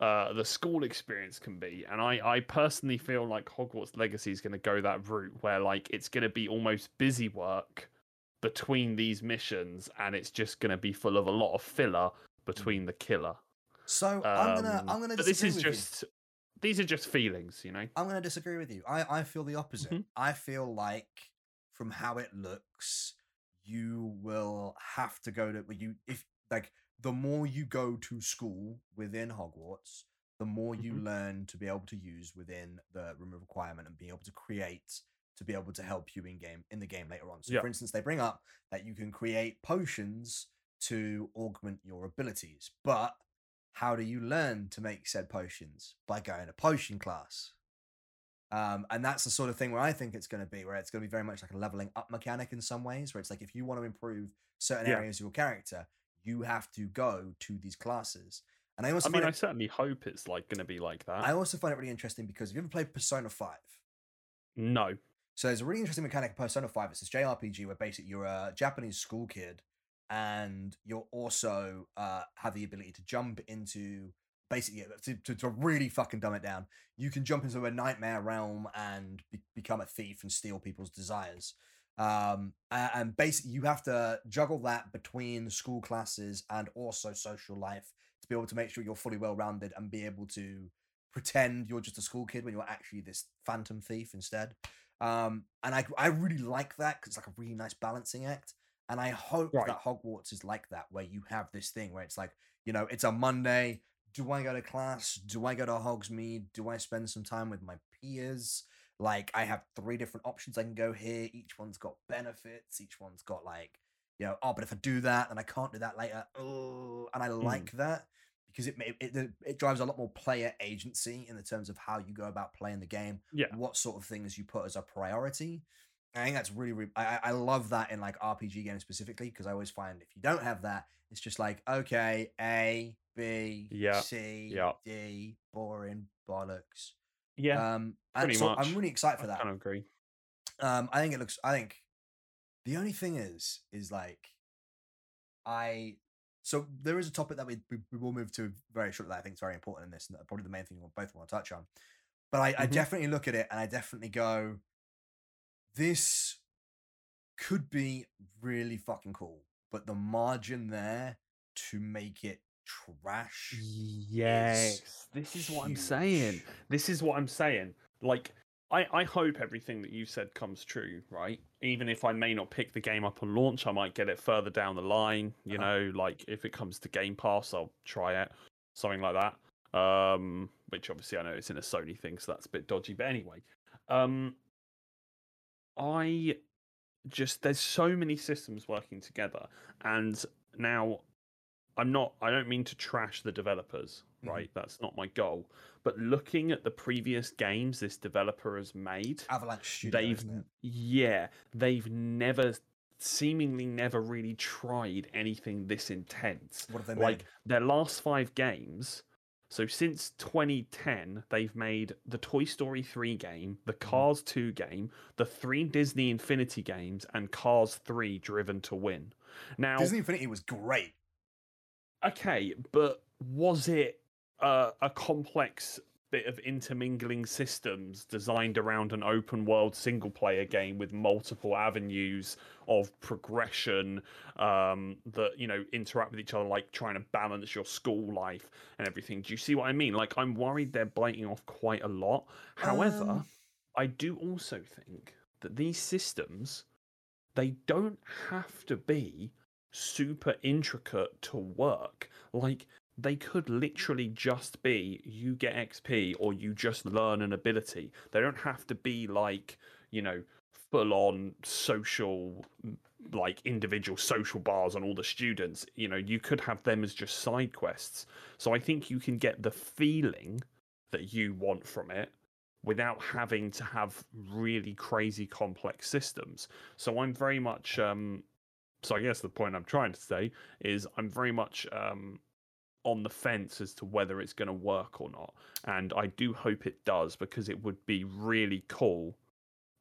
uh, the school experience can be. And I, I personally feel like Hogwarts Legacy is going to go that route where like it's going to be almost busy work between these missions, and it's just going to be full of a lot of filler between the killer. So I'm gonna Um, I'm gonna but this is just you. These are just feelings, you know. I'm going to disagree with you. I, I feel the opposite. Mhm. I feel like from how it looks, you will have to go to you if like the more you go to school within Hogwarts, the more you Mhm. learn to be able to use within the room of requirement and being able to create to be able to help you in game in the game later on. So Yeah. for instance, they bring up that you can create potions to augment your abilities, but how do you learn to make said potions? By going to potion class. Um, and that's the sort of thing where I think it's going to be, where it's going to be very much like a leveling up mechanic in some ways, where it's like if you want to improve certain Yeah. areas of your character, you have to go to these classes. And I also I mean, I certainly hope it's like going to be like that. I also find it really interesting because if you ever played Persona 5, No. so there's a really interesting mechanic in Persona 5. It's this JRPG where basically you're a Japanese school kid and you're also uh, have the ability to jump into basically to, to, to really fucking dumb it down. You can jump into a nightmare realm and be- become a thief and steal people's desires. Um, and basically you have to juggle that between school classes and also social life to be able to make sure you're fully well rounded and be able to pretend you're just a school kid when you're actually this phantom thief instead. Um, and I I really like that because it's like a really nice balancing act. And I hope Right. that Hogwarts is like that, where you have this thing where it's like, you know, it's a Monday. Do I go to class? Do I go to Hogsmeade? Do I spend some time with my peers? Like, I have three different options I can go here. Each one's got benefits. Each one's got like, you know, oh, but if I do that, then I can't do that later. Oh, and I mm. like that because it it it drives a lot more player agency in the terms of how you go about playing the game Yeah. what sort of things you put as a priority. I think that's really, really I, I I love that in like RPG games specifically because I always find if you don't have that, it's just like okay, A, B, Yeah, C, yeah. D, boring bollocks. Yeah. Um, and pretty so much. I'm really excited for that. I kind of agree. Um, I think it looks. I think the only thing is, is like, I. So there is a topic that we we, will move to very shortly. That I think is very important in this, and probably the main thing we both want to touch on. But I, I Mhm. definitely look at it, and I definitely go, this could be really fucking cool, but the margin there to make it trash. Yes, this is what I'm saying. This is what I'm saying. Like, I, I hope everything that you said comes true, right? Even if I may not pick the game up on launch, I might get it further down the line. You Uh-huh. know, like if it comes to Game Pass, I'll try it, something like that. Um, which obviously I know it's in a Sony thing, so that's a bit dodgy. But anyway, um, I just there's so many systems working together, and now I'm not. I don't mean to trash the developers, Mhm. right? That's not my goal. But looking at the previous games this developer has made, Avalanche Studio, they've yeah, they've never seemingly never really tried anything this intense. What have they Like made? their last five games. So since 2010, they've made the Toy Story 3 game, the Mm-hmm. Cars 2 game, the three Disney Infinity games, and Cars 3 Driven to Win. Now, Disney Infinity was great. okay, but was it uh, a complex bit of intermingling systems designed around an open world single player game with multiple avenues of progression um, that you know interact with each other like trying to balance your school life and everything. Do you see what i mean? Like i'm worried they're biting off quite a lot. However Um, i do also think that these systems they don't have to be super intricate to work. Like they could literally just be you get XP or you just learn an ability. They don't have to be like, you know, full on social like individual social bars on all the students. You know you could have them as just side quests. So i think you can get the feeling that you want from it without having to have really crazy complex systems. So i'm very much um so i guess the point i'm trying to say is i'm very much um on the fence as to whether it's going to work or not and i do hope it does because it would be really cool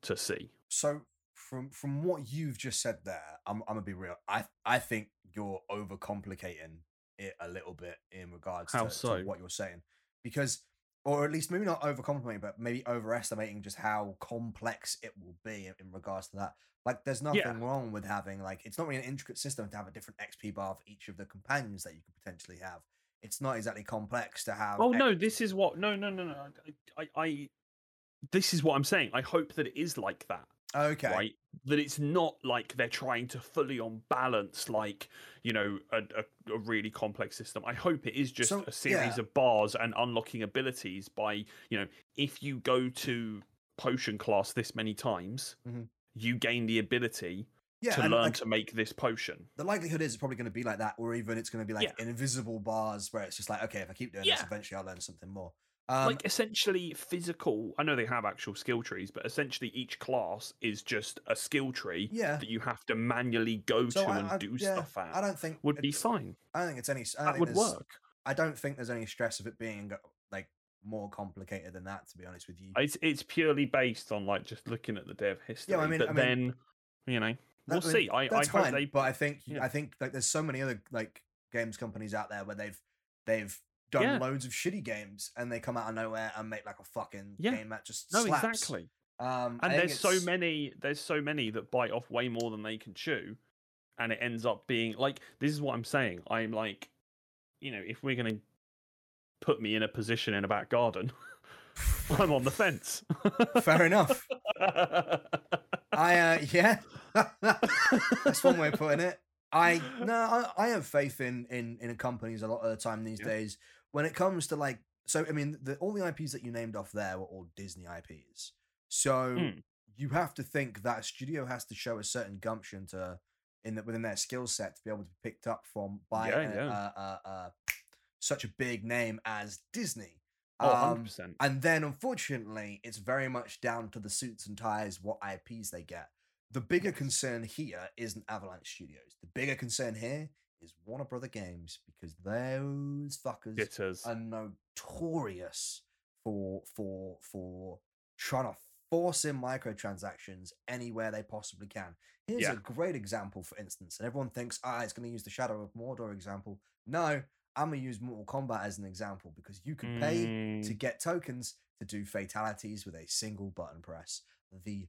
to see So from from what you've just said there, I'm I'm gonna be real. I I think you're overcomplicating it a little bit in regards to, to what you're saying, because or at least maybe not overcomplicating, but maybe overestimating just how complex it will be in, in regards to that. Like, there's nothing Yeah. wrong with having like it's not really an intricate system to have a different XP bar for each of the companions that you could potentially have. It's not exactly complex to have. Oh no, this is what no no no no. I, I, this is what I'm saying. I hope that it is like that, Okay. right? That it's not like they're trying to fully on balance, like you know, a, a, a really complex system. I hope it is just So, a series yeah. of bars and unlocking abilities by you know, if you go to potion class this many times, Mhm. you gain the ability Yeah. to learn like, to make this potion. the likelihood is it's probably going to be like that, or even it's going to be like Yeah. invisible bars where it's just like, okay, if I keep doing this, eventually I'll learn something more. Um, like essentially physical. I know they have actual skill trees, but essentially each class is just a skill tree yeah. that you have to manually go So to I, and I- do yeah, stuff at. I don't think would be fine. I don't think it's any. I don't That think would work. I don't think there's any stress of it being like more complicated than that. To be honest with you, It's it's purely based on like just looking at the dev history. I mean- but I mean, then you know we'll I mean, see. I, I that's hope fine. they. But I think yeah. I think like there's so many other like games companies out there where they've they've done Yeah. loads of shitty games and they come out of nowhere and make like a fucking Yeah. game that just no, slaps. exactly. Um, And there's so many. There's so many that bite off way more than they can chew, and it ends up being like this is what I'm saying. I'm like, you know, if we're gonna put me in a position in a back garden, I'm on the fence. Fair enough. I uh, yeah, that's one way of putting it. I no, I, I have faith in in in companies a lot of the time these Yeah. days when it comes to like. So I mean, the, all the IPs that you named off there were all Disney IPs. So Mm. you have to think that a studio has to show a certain gumption to in the, within their skill set to be able to be picked up from by Yeah, a- yeah. Uh, uh, such a big name as Disney. Oh, Um, 100%. and then, unfortunately, it's very much down to the suits and ties what IPs they get. The bigger concern here isn't Avalanche Studios. The bigger concern here is Warner Brother Games because those fuckers Jitters. are notorious for for for trying to force in microtransactions anywhere they possibly can. Here's Yeah. a great example, for instance, and everyone thinks, ah, it's going to use the Shadow of Mordor example. No, I'm going to use Mortal Kombat as an example because you can pay to Mm, get tokens to do fatalities with a single button press. The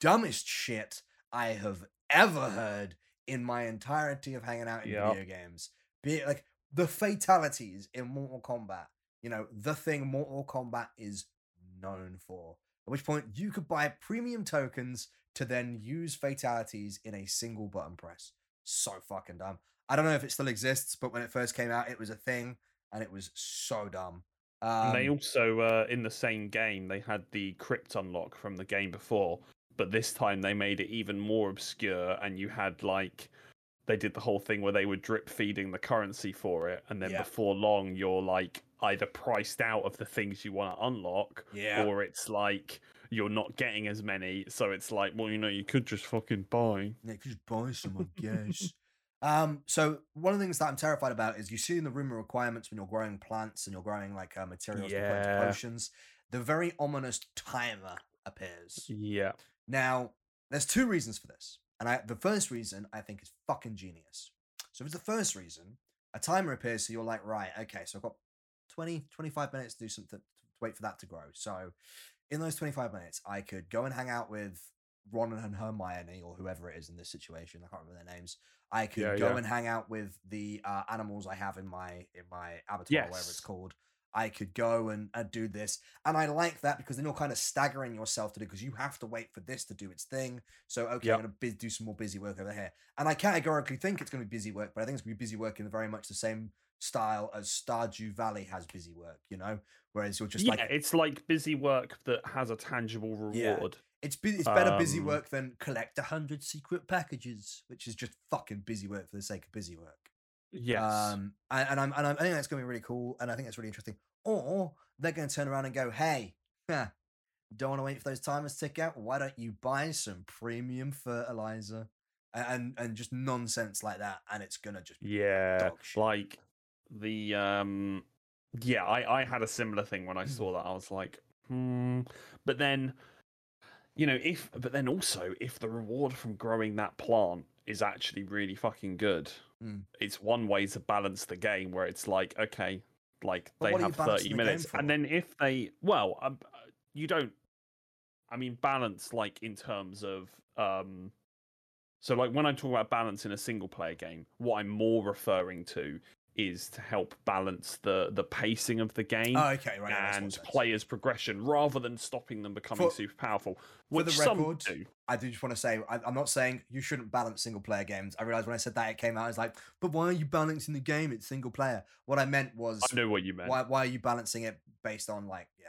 dumbest shit I have ever heard in my entirety of hanging out in Yep. video games. Be it like the fatalities in Mortal Kombat. You know, the thing Mortal Kombat is known for. At which point you could buy premium tokens to then use fatalities in a single button press. So fucking dumb. I don't know if it still exists, but when it first came out, it was a thing and it was so dumb. Um, and they also, uh, in the same game, they had the crypt unlock from the game before, but this time they made it even more obscure, and you had like they did the whole thing where they were drip feeding the currency for it, and then Yeah. before long, you're like either priced out of the things you want to unlock, yeah. or it's like you're not getting as many. So it's like, well, you know, you could just fucking buy. Yeah, you could just buy some, I guess. Um, so one of the things that I'm terrified about is you see in the room of requirements when you're growing plants and you're growing like uh, materials to put into potions, the very ominous timer appears. Yeah. Now, there's two reasons for this. And I, the first reason I think is fucking genius. So, if it's the first reason, a timer appears, so you're like, right, okay, so I've got 20, 25 minutes to do something, to wait for that to grow. So, in those 25 minutes, I could go and hang out with Ron and Hermione, or whoever it is in this situation. I can't remember their names. I could Yeah, go yeah. and hang out with the uh, animals I have in my in my abattoir, whatever it's called. I could go and, and do this. And I like that because then you're kind of staggering yourself to do because you have to wait for this to do its thing. So, okay, Yep. I'm going to bu- do some more busy work over here. And I categorically think it's going to be busy work, but I think it's going to be busy work in very much the same style as Stardew Valley has busy work, you know? Whereas you're just yeah, like, it's like busy work that has a tangible Yeah. reward. It's bu- it's better busy Um, work than collect a hundred secret packages, which is just fucking busy work for the sake of busy work. Yes. Um, and, and I'm and I'm, I think that's going to be really cool, and I think that's really interesting. Or they're going to turn around and go, "Hey, huh, don't want to wait for those timers to tick out? Why don't you buy some premium fertilizer?" And and, and just nonsense like that, and it's gonna just be yeah. Like the um yeah, I I had a similar thing when I Mm. saw that. I was like, hmm. But then you know, if but then also if the reward from growing that plant is actually really fucking good, Mm. it's one way to balance the game where it's like, okay, like But they what are you have 30 the minutes. And then if they well, um, you don't I mean balance like in terms of um so like when I talk about balance in a single player game, what I'm more referring to is to help balance the the pacing of the game Oh, okay, right. that makes more and players' progression rather than stopping them becoming For- super powerful. for Which the some record, do. I do just want to say, I, I'm not saying you shouldn't balance single player games. I realized when I said that it came out, I was like, but why are you balancing the game? It's single player. What I meant was, I know what you meant. why, why are you balancing it based on, like, yeah,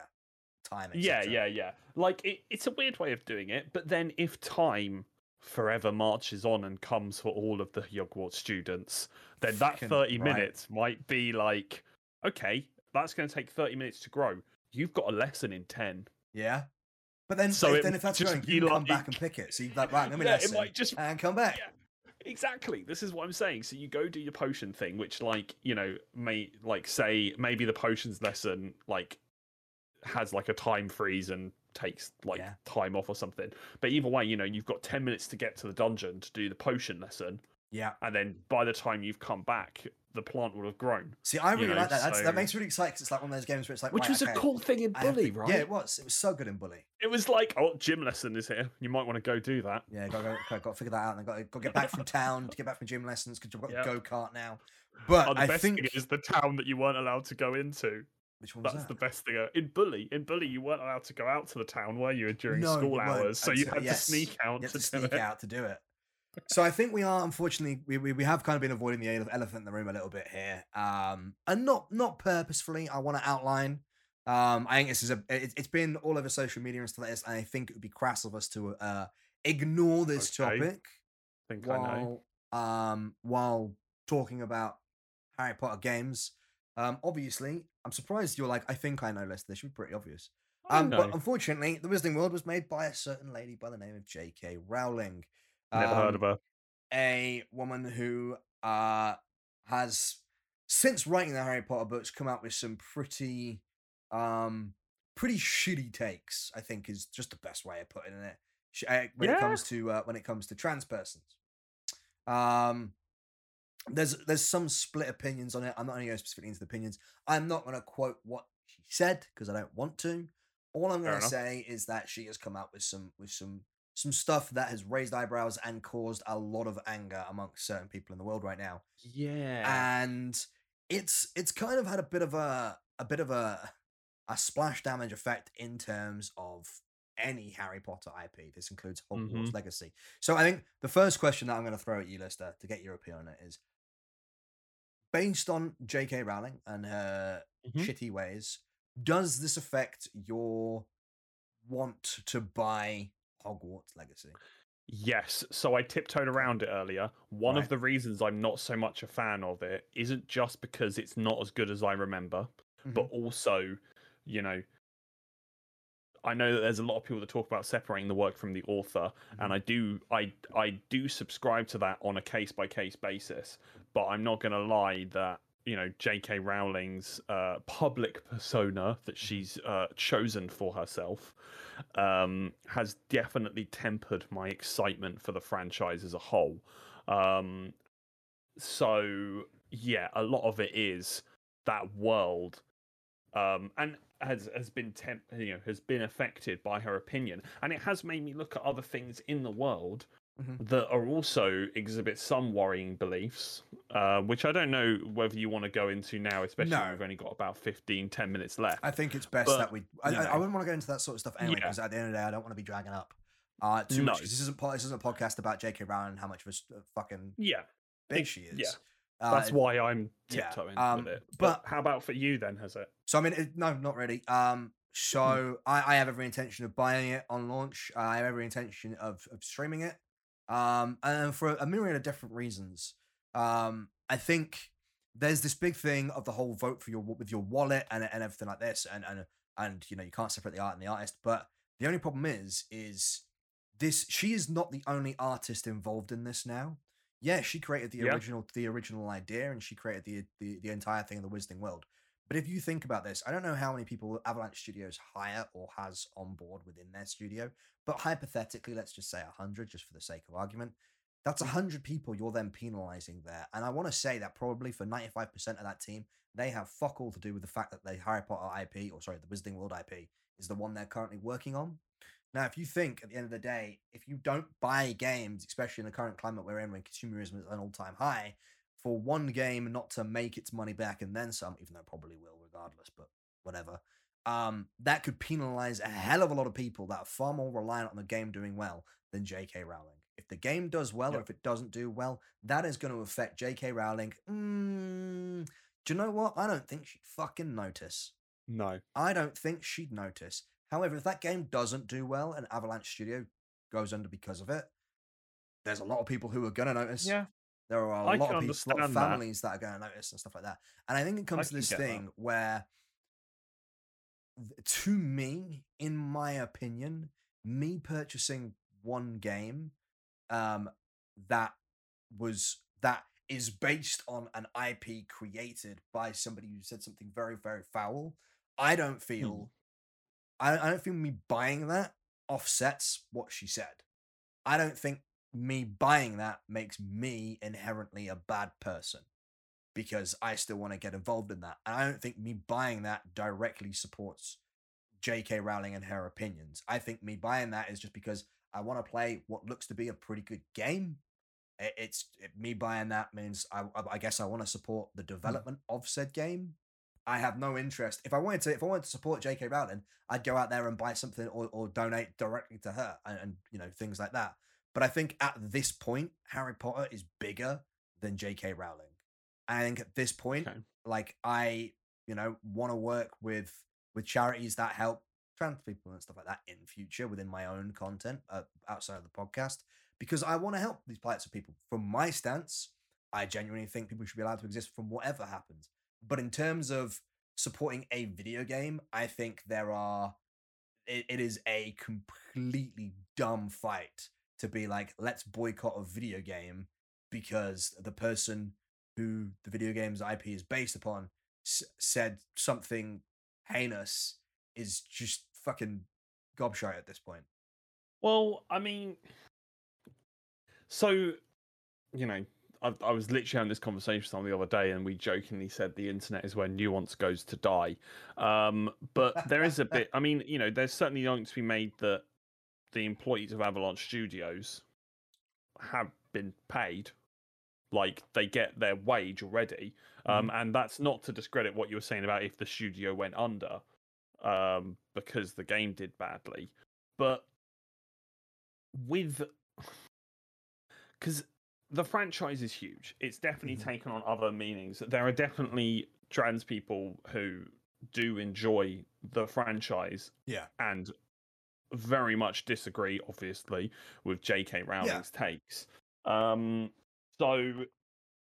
time? Yeah, yeah, yeah. Like it, it's a weird way of doing it, but then if time forever marches on and comes for all of the Hogwarts students, then that Fucking 30 right. minutes might be like, okay, that's going to take 30 minutes to grow. You've got a lesson in 10. Yeah. But then, So if, then if that's going, you can come like- back and pick it. So you're like, right, let me Yeah, it lesson might just and come back. Yeah. Exactly. This is what I'm saying. So you go do your potion thing, which like, you know, may like say maybe the potions lesson like has like a time freeze and takes like Yeah. time off or something. But either way, you know, you've got 10 minutes to get to the dungeon to do the potion lesson, Yeah. and then by the time you've come back, the plant will have grown. See, I really know, like that. That's, so- That makes me really excited 'cause it's like one of those games where it's like, Which right, was okay, a cool thing in Bully, to- right? Yeah, it was. It was so good in Bully. It was like, oh, gym lesson is here. You might want to go do that. Yeah, got to got to figure that out. And got to got to get back from town to get back from gym lessons because you've got Yep. a go kart now. But Oh, the I best think thing is the town that you weren't allowed to go into. Which one That's that? the best thing. uh, In Bully, in Bully, you weren't allowed to go out to the town, were you, during No, school you hours? So you had yes, to sneak out You to, to do sneak it. out to do it. So I think we are unfortunately we, we, we have kind of been avoiding the elephant in the room a little bit here, um, and not not purposefully. I want to outline. Um, I think this is a it, it's been all over social media and stuff like this, and I think it would be crass of us to uh, ignore this Okay. topic I think I know. while um while talking about Harry Potter games. Um, obviously, I'm surprised you're like I think I know Lister. This should be pretty obvious. Um, but unfortunately, the Wizarding World was made by a certain lady by the name of J.K. Rowling. Never heard um, of her. A woman who uh has since writing the Harry Potter books come out with some pretty um pretty shitty takes. I think is just the best way of putting it. Uh, When it comes to uh, when it comes to trans persons. Um, there's there's some split opinions on it. I'm not going to go specifically into the opinions. I'm not going to quote what she said because I don't want to. All I'm going to say is that she has come out with some with some some stuff that has raised eyebrows and caused a lot of anger amongst certain people in the world right now. Yeah. And it's it's kind of had a bit of a a bit of a a splash damage effect in terms of any Harry Potter IP. This includes Hogwarts Mhm. Legacy. So I think the first question that I'm going to throw at you, Lister, to get your opinion on it is based on J.K. Rowling and her Mhm. shitty ways, does this affect your want to buy Hogwarts Legacy? Yes. So I tiptoed around it earlier. One Right. of the reasons I'm not so much a fan of it isn't just because it's not as good as I remember, but Mm-hmm. also, you know, I know that there's a lot of people that talk about separating the work from the author, Mm-hmm. and I do, I, I do subscribe to that on a case by case basis. But I'm not going to lie that you know J.K. Rowling's uh, public persona that she's uh, chosen for herself um, has definitely tempered my excitement for the franchise as a whole. Um, so yeah, a lot of it is that world, um, and has has been temp- you know has been affected by her opinion, and it has made me look at other things in the world Mhm. that are also exhibit some worrying beliefs, uh, which I don't know whether you want to go into now, especially when No. we've only got about 15, 10 minutes left. I think it's best But, that we. I, I, I wouldn't want to go into that sort of stuff anyway Yeah. because at the end of the day, I don't want to be dragging up uh, too No. much. This isn't this isn't a podcast about J.K. Rowling and how much of a fucking yeah, bitch Ex- she is. yeah. Uh, that's why I'm yeah, tiptoeing um, with it. but- But how about for you then? Has it? So I mean, it, no, not really. Um, So I, I have every intention of buying it on launch. I have every intention of, of streaming it, um, and for a myriad of different reasons. Um, I think there's this big thing of the whole vote for your with your wallet and and everything like this, and and and you know you can't separate the art and the artist. But the only problem is, is this she is not the only artist involved in this now. Yeah, she created the Yeah. original the original idea, and she created the the, the entire thing in the Wizarding World. But if you think about this, I don't know how many people Avalanche Studios hire or has on board within their studio, but hypothetically, let's just say 100 just for the sake of argument. That's 100 mm. people you're then penalizing there. And I want to say that probably for 95% of that team, they have fuck all to do with the fact that the Harry Potter IP, or sorry, the Wizarding World IP, is the one they're currently working on. Now, if you think at the end of the day, if you don't buy games, especially in the current climate we're in when consumerism is at an all time high, for one game not to make its money back and then some, even though it probably will regardless, but whatever, um, that could penalize a hell of a lot of people that are far more reliant on the game doing well than J.K. Rowling. If the game does well or if it doesn't do well, that is going to affect J.K. Rowling. Mm, do you know what? I don't think she'd fucking notice. No. I don't think she'd notice. However, if that game doesn't do well and Avalanche Studio goes under because of it, there's a lot of people who are going to notice. Yeah. There are a I lot of people, lot of understand that. families that. are going to notice and stuff like that. And I think it comes to this get that. thing where, to me, in my opinion, me purchasing one game um, that was that is based on an IP created by somebody who said something very, very foul. I don't feel, I, I don't feel me buying that offsets what she said. I don't think me buying that makes me inherently a bad person because I still want to get involved in that. And I don't think me buying that directly supports J.K. Rowling and her opinions. I think me buying that is just because I want to play what looks to be a pretty good game. It's it, me buying that means I, I- guess I want to support the hmm. development of said game. I have no interest. If I wanted to, if I wanted to support J.K. Rowling, I'd go out there and buy something or, or donate directly to her and, and you know things like that. But I think at this point, Harry Potter is bigger than J.K. Rowling. I think at this point, Okay. like I, you know, want to work with with charities that help trans people and stuff like that in future within my own content uh, outside of the podcast because I want to help these plights of people. From my stance, I genuinely think people should be allowed to exist from whatever happens. But in terms of supporting a video game, I think there are. It, it is a completely dumb fight to be like, let's boycott a video game because the person who the video game's IP is based upon s- said something heinous is just fucking gobshite at this point. Well, I mean, so you know, I, I was literally having this conversation with someone the other day, and we jokingly said the internet is where nuance goes to die. Um, but there is a bit. I mean, you know, there's certainly argument to be made that the employees of Avalanche Studios have been paid, like they get their wage already, um, and that's not to discredit what you were saying about if the studio went under, um, because the game did badly, but with because the franchise is huge. It's definitely Mhm. taken on other meanings. There are definitely trans people who do enjoy the franchise Yeah. and very much disagree, obviously, with J.K. Rowling's takes. Um, so,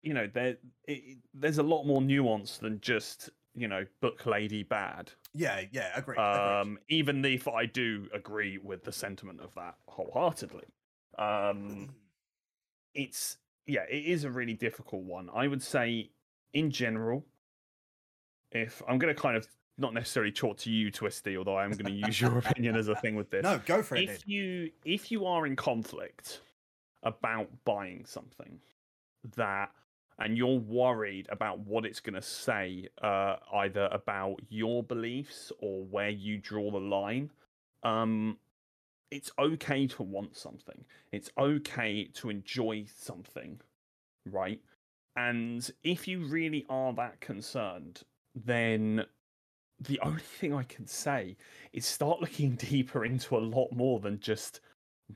you know, there it, there's a lot more nuance than just you know book lady bad. Yeah, yeah, agree. Um, even if I do agree with the sentiment of that wholeheartedly. Um, it's yeah, it is a really difficult one. I would say, in general, if I'm going to kind of not necessarily talk to you, Twisty, although I am going to use your opinion as a thing with this. no, go for it. if dude. you if you are in conflict about buying something that and you're worried about what it's going to say uh, either about your beliefs or where you draw the line um it's okay to want something it's okay to enjoy something right and if you really are that concerned then the only thing i can say is start looking deeper into a lot more than just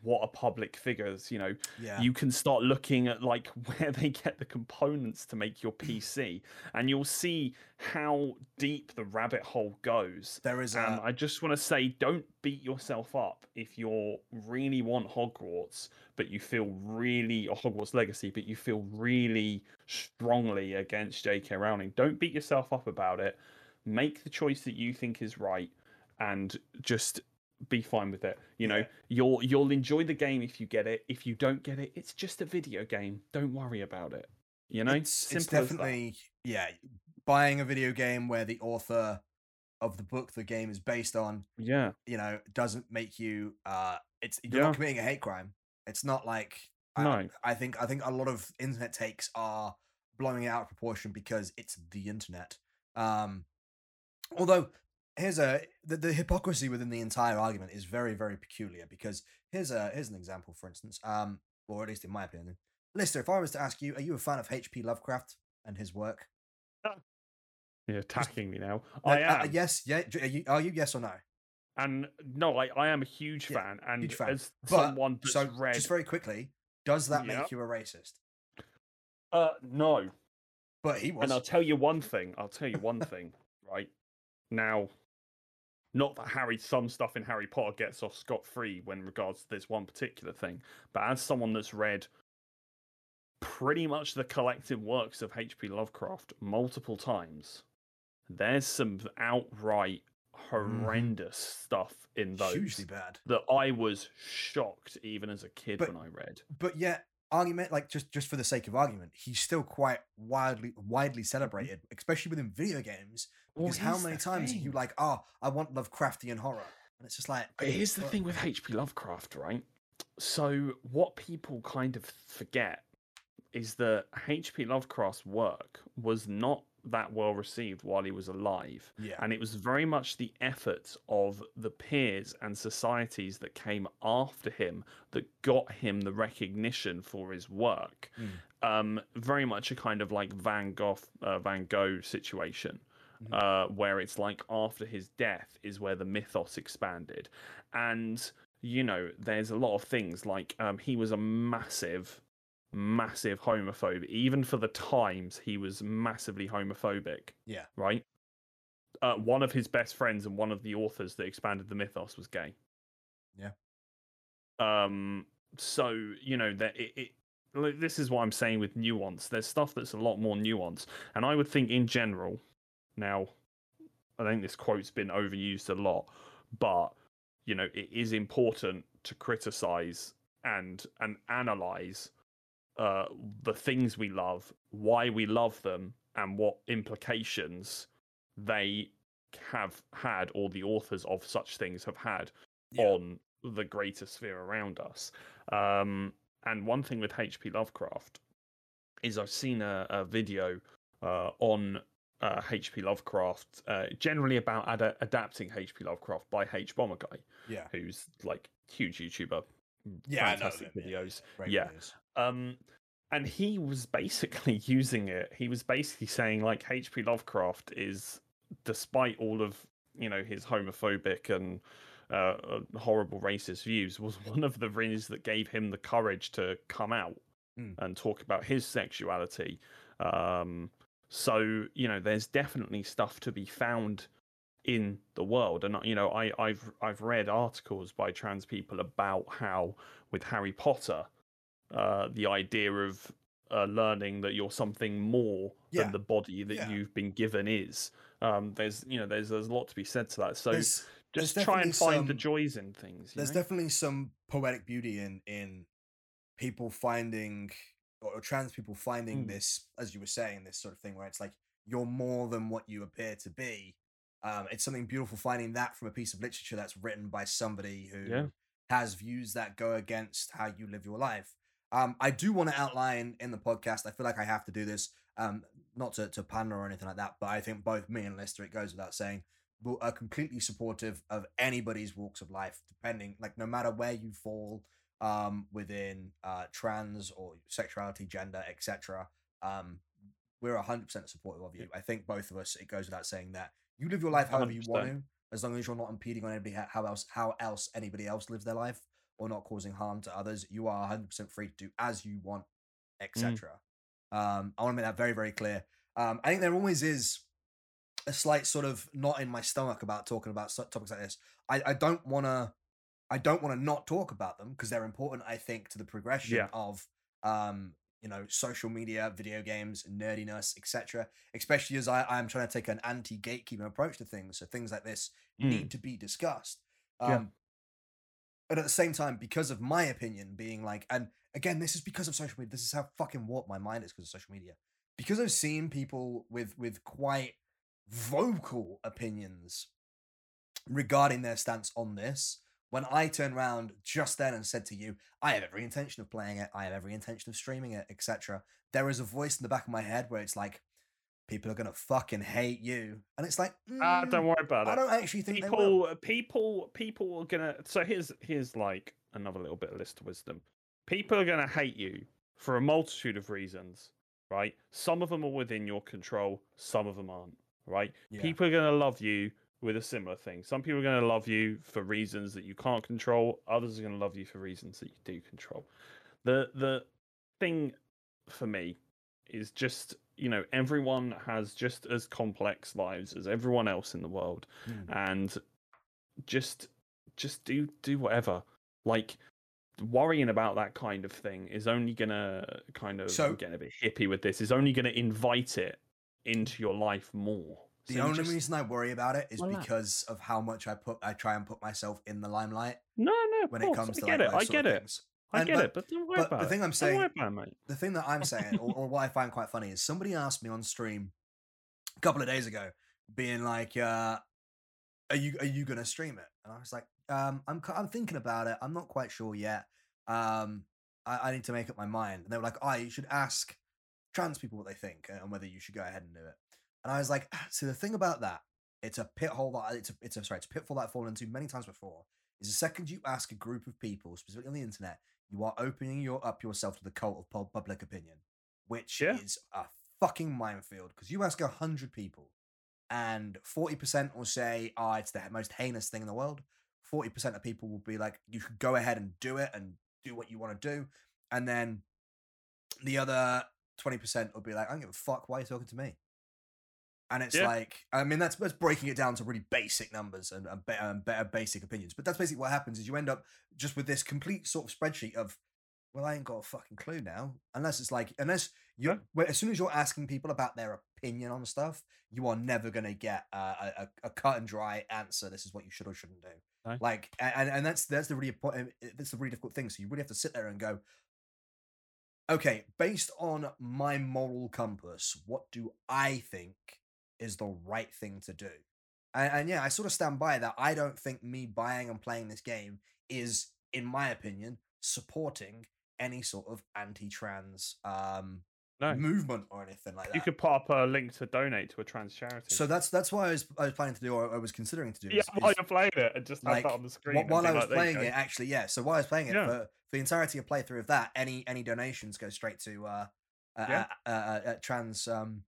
what are public figures you know Yeah. you can start looking at like where they get the components to make your pc and you'll see how deep the rabbit hole goes there is and a I just want to say, don't beat yourself up if you really want Hogwarts, but you feel really, or Hogwarts Legacy, but you feel really strongly against J.K. Rowling. Don't beat yourself up about it. Make the choice that you think is right, and just be fine with it. You know, Yeah. you'll you'll enjoy the game if you get it. If you don't get it, it's just a video game. Don't worry about it. You know, it's, it's Simple as that. definitely yeah buying a video game where the author of the book the game is based on yeah, you know doesn't make you uh it's you're Yeah. not committing a hate crime it's not like I, No. I think i think a lot of internet takes are blowing it out of proportion because it's the internet um although here's a the, the hypocrisy within the entire argument is very very peculiar because here's a here's an example for instance um or at least in my opinion lister if i was to ask you are you a fan of hp lovecraft and his work you're attacking me now. Uh, I uh, am. yes yeah are you, are you yes or no And no, I, I am a huge Yeah, fan, and huge fan. as But, someone that's so read, just very quickly does that make you a racist uh, no. but he was And I'll tell you one thing. I'll tell you one thing. Now, not that Harry, some stuff in Harry Potter gets off scot free when regards to this one particular thing, but as someone that's read pretty much the collective works of H.P. Lovecraft multiple times, there's some outright horrendous stuff in those. Mm-hmm. hugely bad that I was shocked even as a kid But- when I read. but yet argument like just just for the sake of argument he's still quite widely widely celebrated especially within video games because how many times are you like oh i want lovecraftian horror and it's just like But here's the thing with H.P. Lovecraft, right? So what people kind of forget is that H.P. Lovecraft's work was not that well received while he was alive. yeah And it was very much the efforts of the peers and societies that came after him that got him the recognition for his work. Mm. Um, very much a kind of like Van Gogh, uh, Van Gogh situation, Mhm. uh, where it's like after his death is where the mythos expanded, and you know there's a lot of things like um, he was a massive massive homophobe. Even for the times he was massively homophobic. Yeah. right? Uh, one of his best friends and one of the authors that expanded the mythos was gay. Yeah. um so you know that it, it this is what i'm saying with nuance. There's stuff that's a lot more nuance. And i would think in general now i think this quote's been overused a lot but you know it is important to criticize and and analyze uh the things we love why we love them and what implications they have had or the authors of such things have had Yeah. on the greater sphere around us um and one thing with hp lovecraft is i've seen a, a video uh on uh, H.P. Lovecraft, uh, generally about ad- adapting H.P. Lovecraft by hbomberguy, yeah who's like huge YouTuber, yeah fantastic them, yeah, videos. great yeah. videos. Um, and he was basically using it. He was basically saying like H.P. Lovecraft is, despite all of you know his homophobic and uh, uh, horrible racist views, was one of the things that gave him the courage to come out Mm. and talk about his sexuality. Um, so you know, there's definitely stuff to be found in the world, and you know, I, I've I've read articles by trans people about how with Harry Potter, uh, the idea of uh, learning that you're something more Yeah. than the body that Yeah. you've been given is. Um, there's you know there's there's a lot to be said to that. So there's, just there's try and find the joys in things. you there's know? definitely some poetic beauty in in people finding or trans people finding Mm. this as you were saying this sort of thing where it's like you're more than what you appear to be um it's something beautiful finding that from a piece of literature that's written by somebody who Yeah. has views that go against how you live your life um i do want to outline in the podcast i feel like i have to do this um not to, to pander or anything like that but i think both me and lister it goes without saying are completely supportive of anybody's walks of life depending like no matter where you fall um within uh trans or sexuality gender etc um we're 100% supportive of you i think both of us it goes without saying that you live your life however you want to as long as you're not impeding on anybody how else how else anybody else lives their life or not causing harm to others, you are 100% free to do as you want, etc. Um, I want to make that very, very clear. Um, I think there always is a slight sort of knot in my stomach about talking about topics like this. I, I don't want to, I don't want to not talk about them because they're important. I think to the progression Yeah. of, um, you know, social media, video games, nerdiness, etc. Especially as I, I'm trying to take an anti-gatekeeping approach to things, so things like this Mm. need to be discussed. Um, Yeah. But at the same time, because of my opinion being like, and again, this is because of social media. This is how fucking warped my mind is because of social media. Because I've seen people with with quite vocal opinions regarding their stance on this. When I turned around just then and said to you, I have every intention of playing it, I have every intention of streaming it, etc. There is a voice in the back of my head where it's like, people are gonna fucking hate you, and it's like, Ah, mm, don't worry about it. I don't actually think people people people are gonna so here's here's like another little bit of list of wisdom people are gonna hate you for a multitude of reasons right some of them are within your control some of them aren't right Yeah. people are gonna love you with a similar thing. Some people are gonna love you for reasons that you can't control. Others are gonna love you for reasons that you do control. The the thing for me is just you know everyone has just as complex lives as everyone else in the world. Hmm. and just just do do whatever. Like worrying about that kind of thing is only gonna kind of So- I'm getting a bit hippie with this is only gonna invite it into your life more The So only just- reason I worry about it is Relax. because of how much I put I try and put myself in the limelight no no of when course, it comes I to get like, it I get it things. I And- get but- it but don't worry but about the it thing I'm don't saying- worry about it, mate the thing that I'm saying, or, or what I find quite funny, is somebody asked me on stream a couple of days ago, being like, uh, "Are you are you gonna stream it?" And I was like, um, "I'm I'm thinking about it. I'm not quite sure yet. Um, I, I need to make up my mind." And they were like, "Oh, you should ask trans people what they think and whether you should go ahead and do it." And I was like, "Ah, "So the thing about that, it's a pit hole that it's a it's a sorry, it's a pitfall that I've fallen into many times before. Is the second you ask a group of people, specifically on the internet, you are opening your up yourself to the cult of public opinion, which Yeah. is a fucking minefield. Because you ask a hundred people, and forty percent will say, "Ah, it's the most heinous thing in the world." Forty percent of people will be like, "You should go ahead and do it and do what you want to do," and then the other twenty percent will be like, "I don't give a fuck. Why are you talking to me?" And it's Yeah. like, I mean, that's that's breaking it down to really basic numbers and, and, be- and better basic opinions. But that's basically what happens: is you end up just with this complete sort of spreadsheet of, well, I ain't got a fucking clue now. Unless it's like, unless you, Yeah. as soon as you're asking people about their opinion on stuff, you are never going to get a, a, a cut and dry answer. This is what you should or shouldn't do. No. Like, and and that's that's the really important. Eh, eh, that's the really difficult thing. So you really have to sit there and go, okay, based on my moral compass, what do I think is the right thing to do? And, and yeah, I sort of stand by that. I don't think me buying and playing this game is, in my opinion, supporting any sort of anti-trans um, no movement or anything like that. you could put up a link to donate to a trans charity So that's that's why I was I was planning to do, or I was considering to do. yeah is- while you're playing it and just have like, that on the screen Wh- while I was like, playing it, actually, yeah. So while I was playing it Yeah. for, for the entirety of playthrough of that, any any donations go straight to uh, uh, Yeah. uh, uh, uh, trans um,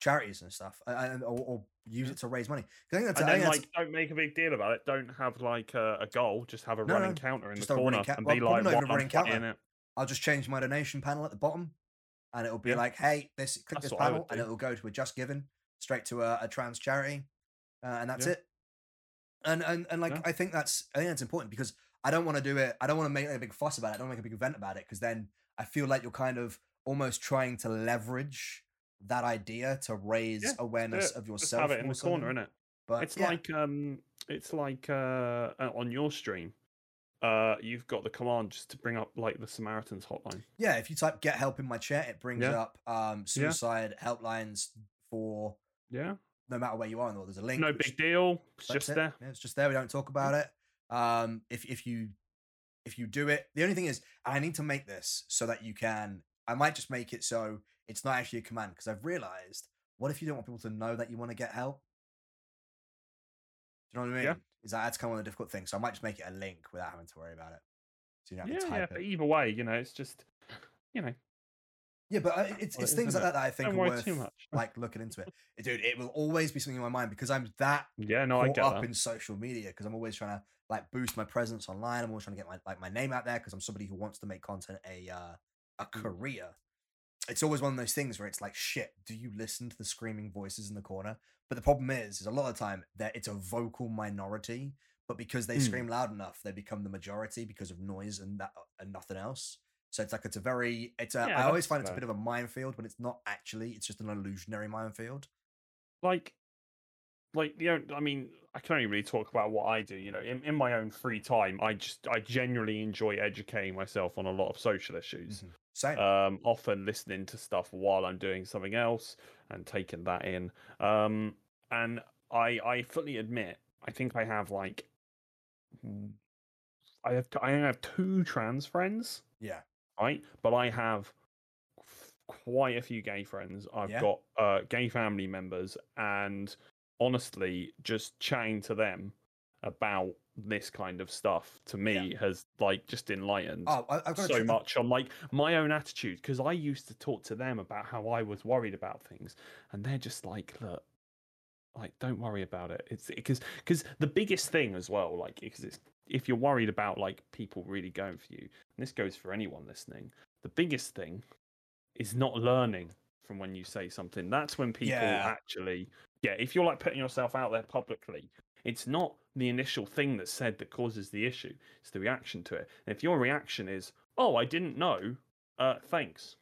charities and stuff, and or, or use it to raise money. I think that's, and I then think that's- like don't make a big deal about it don't have like a, a goal just have a No, running no, counter in the corner ca- and well, be like not even running counter. it I'll just change my donation panel at the bottom, and it'll be Yeah. like, "Hey, this click That's this what I would panel, and it'll go to a JustGiving straight to a, a trans charity, uh, and that's Yeah. it." And and and like Yeah. I think that's I think that's important because I don't want to do it. I don't want to make a big fuss about it. I don't make a big event about it because then I feel like you're kind of almost trying to leverage that idea to raise Yeah, awareness it. of just yourself. have it in the corner something. innit? But it's yeah. like um it's like uh uh, on your stream uh you've got the command just to bring up like the samaritans hotline Yeah, if you type "get help" in my chat, it brings Yeah. up um, suicide helplines for yeah no matter where you are in the world. There's a link. no big deal it's just it. there Yeah, it's just there. We don't talk about it. Um, if if you if you do it, the only thing is I need to make this so that you can. I might just make it so it's not actually a command because I've realized. What if you don't want people to know that you want to get help? Do you know what I mean? Yeah. Is that that's kind of one of the difficult things? So I might just make it a link without having to worry about it. So you don't have yeah to yeah type but it. either way you know it's just you know Yeah, but it's it's things like that that I think Don't are worth too much. like looking into it. Dude, it will always be something in my mind because I'm that Yeah, no, I get up that. in social media because I'm always trying to like boost my presence online. I'm always trying to get my like my name out there because I'm somebody who wants to make content a uh, a Mm. career. It's always one of those things where it's like, shit, do you listen to the screaming voices in the corner? But the problem is, is a lot of the time that it's a vocal minority, but because they Mm. scream loud enough, they become the majority because of noise and that and nothing else. So it's like it's a very it's a Yeah, I always find it's a bit of a minefield when it's not actually, it's just an illusionary minefield. like like you know i mean i can only really talk about what i do you know in, in my own free time i just i genuinely enjoy educating myself on a lot of social issues Same. um often listening to stuff while i'm doing something else and taking that in um and i i fully admit i think i have like i have i have two trans friends yeah. right? But I have quite a few gay friends. I've Yeah. got uh, gay family members, and honestly, just chatting to them about this kind of stuff to me has like just enlightened Oh, I, so much on like my own attitude because I used to talk to them about how I was worried about things, and they're just like, look. Like, don't worry about it. It's because because the biggest thing as well, like, because it's if you're worried about like people really going for you, and this goes for anyone listening, the biggest thing is not learning from when you say something. That's when people Yeah. actually, yeah, if you're like putting yourself out there publicly, it's not the initial thing that's said that causes the issue, it's the reaction to it. And if your reaction is, oh, I didn't know, uh, thanks,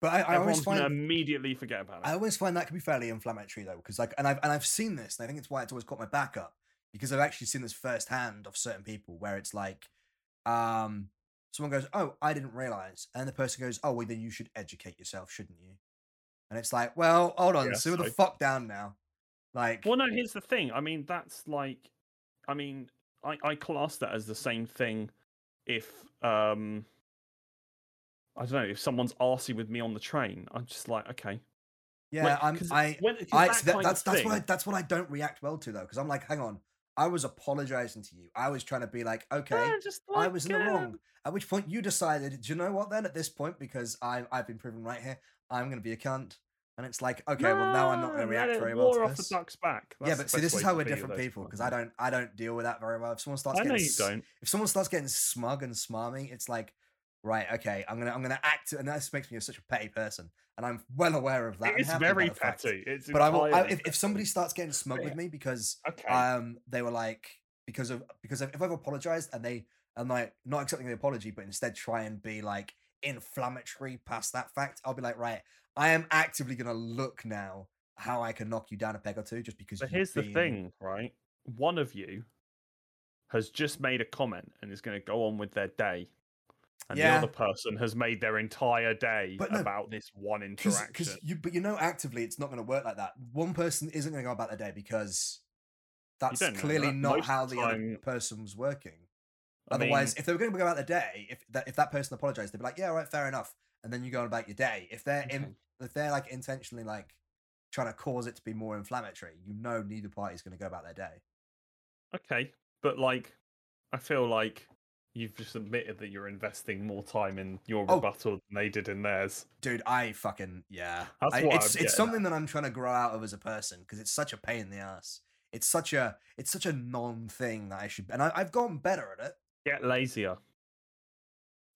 but I, I always find immediately forget about it. I always find that can be fairly inflammatory though, because like, and I've and I've seen this, and I think it's why it's always caught my back up because I've actually seen this firsthand of certain people where it's like, um, someone goes, "Oh, I didn't realize," and the person goes, "Oh, well, then you should educate yourself, shouldn't you?" And it's like, well, hold on, Yeah, sit the fuck down now, like, Well, no, here's the thing. I mean, that's like, I mean, I, I class that as the same thing if, um, I don't know, if someone's arsey with me on the train, I'm just like, okay. yeah, Like, I'm, I, when- I, that that, that's that's what I, that's what I don't react well to though, because I'm like, hang on, I was apologizing to you, I was trying to be like, okay, Yeah, just I was in the wrong. At which point you decided, do you know what then? At this point, because I I've been proven right here, I'm gonna be a cunt. And it's like, okay, well now I'm not gonna react very well to off this. the duck's back. yeah, but see, this is how we're different people because I don't I don't deal with that very well. If someone starts I getting don't. if someone starts getting smug and smarmy, it's like, right, okay, I'm gonna I'm gonna act, and that makes me such a petty person, and I'm well aware of that. It's very petty. It's But I will. I, if, if somebody starts getting smug Yeah. with me because okay, um they were like because of because if I've apologized and they and like not accepting the apology but instead try and be like inflammatory past that fact, I'll be like, right, I am actively gonna look now how I can knock you down a peg or two just because. But here's the thing, right? One of you has just made a comment and is going to go on with their day. And Yeah. the other person has made their entire day no, about this one interaction. you, but you know, actively, it's not going to work like that. One person isn't going to go about their day because that's clearly that. not Most how the the other person was working. I Otherwise, mean, if they were going to go about their day, if that if that person apologized, they'd be like, "Yeah, all right, fair enough," and then you go on about your day. If they're in, if they're like intentionally like trying to cause it to be more inflammatory, you know, neither party's going to go about their day. okay, but like, I feel like you've just admitted that you're investing more time in your Oh. rebuttal than they did in theirs. Dude, I fucking yeah. That's I- what it's I'm it's something that I'm trying to grow out of as a person because it's such a pain in the ass. It's such a it's such a non thing that I should and I, I've gotten better at it. Get lazier.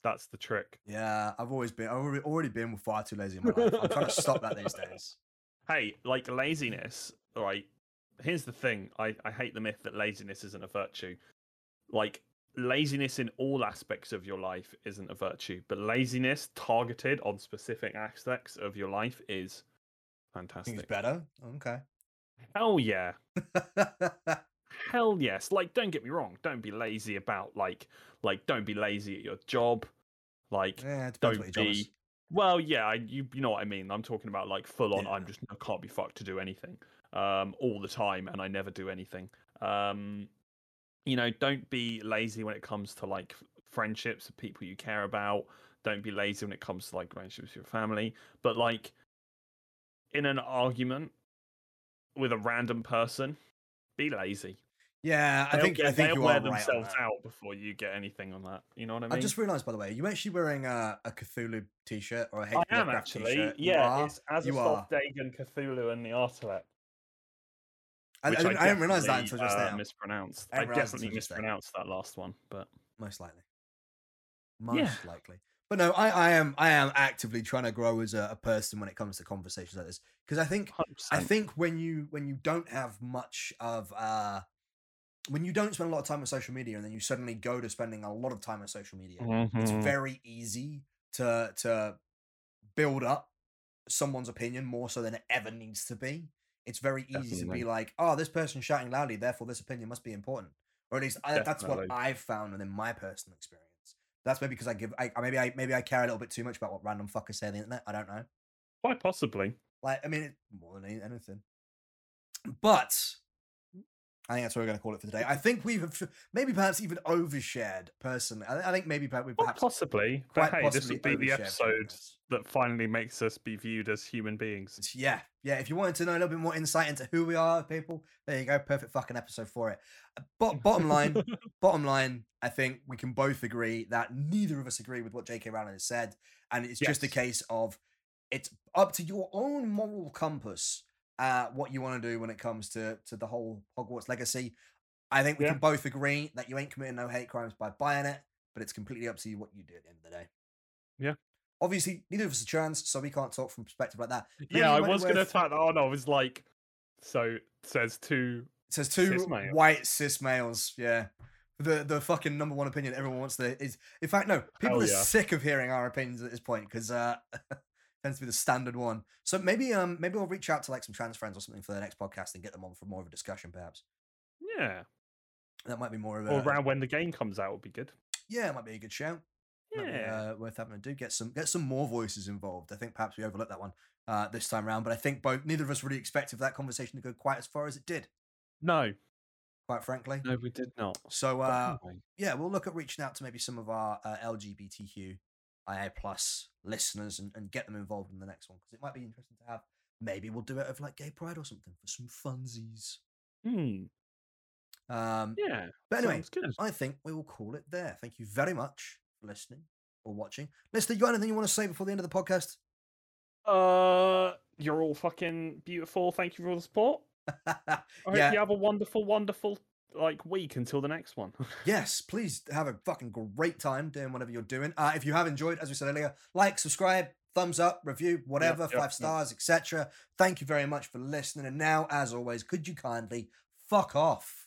That's the trick. Yeah, I've always been I've already, been far too lazy in my life. I'm trying to stop that these days. Hey, like laziness, right? Here's the thing. I, I hate the myth that laziness isn't a virtue. Like laziness in all aspects of your life isn't a virtue, but laziness targeted on specific aspects of your life is fantastic. it's better. Okay. Hell yeah. Hell yes. Like don't get me wrong, don't be lazy about like like don't be lazy at your job. Like yeah, don't what your job is. be well yeah I, you you know what i mean i'm talking about like full on Yeah. i'm just i can't be fucked to do anything um all the time and i never do anything um you know don't be lazy when it comes to like friendships with people you care about don't be lazy when it comes to like relationships with your family but like in an argument with a random person be lazy Yeah, I think get- I think they'll you wear right themselves that. out before you get anything on that. You know what I mean? I just realised, by the way, you're actually wearing a, a Cthulhu t-shirt or a I H.P. am actually. t-shirt? Yeah, it's as You a are. soft Dagon Cthulhu and the Artelec. I, I, didn't, I didn't realise that until just uh, now. Mispronounced. I I, definitely until just now. mispronounced that last one, but Most likely. Most Yeah. likely. But no, I, I am I am actively trying to grow as a, a person when it comes to conversations like this because I think 100%. I think when you when you don't have much of uh when you don't spend a lot of time on social media and then you suddenly go to spending a lot of time on social media, it's Mhm. very easy to to build up someone's opinion more so than it ever needs to be. It's very easy to be like, oh, this person's shouting loudly, therefore this opinion must be important. Or at least I, that's what I've found within my personal experience. That's maybe because I give, I, I- maybe I maybe I care a little bit too much about what random fuckers say on the internet. I don't know. quite possibly. Like, I mean, it, more than anything. But I think that's what we're going to call it for today. I think we've maybe perhaps even overshared. Personally, I, think maybe perhaps we Quite possibly. But hey, this possibly would be the episode that finally makes us be viewed as human beings. Yeah, yeah. If you wanted to know a little bit more insight into who we are, people, there you go. Perfect fucking episode for it. Uh, But bottom line, bottom line, I think we can both agree that neither of us agree with what J.K. Rowling has said, and it's just a case of it's up to your own moral compass uh, what you want to do when it comes to to the whole Hogwarts legacy. I think we Yeah. can both agree that you ain't committing no hate crimes by buying it, but it's completely up to you what you do at the end of the day. Yeah. Obviously, neither of us are trans, so we can't talk from perspective like that. Maybe yeah, I was going to attack that on. I was like, so says two. It says two Cis white cis males. Yeah. The the fucking number one opinion everyone wants to is in fact no people Hell are yeah. sick of hearing our opinions at this point because uh tends to be the standard one so maybe um maybe we'll reach out to like some trans friends or something for the next podcast and get them on for more of a discussion perhaps Yeah. that might be more of a Or around when the game comes out would be good. yeah it might be a good shout Might be, Yeah. uh, worth having to do get some get some more voices involved I think perhaps we overlooked that one uh this time around but I think both neither of us really expected that conversation to go quite as far as it did No, quite frankly no, we did not. so uh yeah, we'll look at reaching out to maybe some of our uh, LGBTQ IA plus listeners and, and get them involved in the next one because it might be interesting to have. Maybe we'll do it of like gay pride or something for some funsies. Hmm, Um, yeah. but anyway. I think we will call it there. Thank you very much for listening or watching. Lister, you got anything you want to say before the end of the podcast? Uh, you're all fucking beautiful. Thank you for all the support. I hope Yeah. you have a wonderful, wonderful like week until the next one. yes, please have a fucking great time doing whatever you're doing. Uh, if you have enjoyed, as we said earlier, like, subscribe, thumbs up, review, whatever, yep, five yep. stars, etc. Thank you very much for listening. And now, as always, could you kindly fuck off?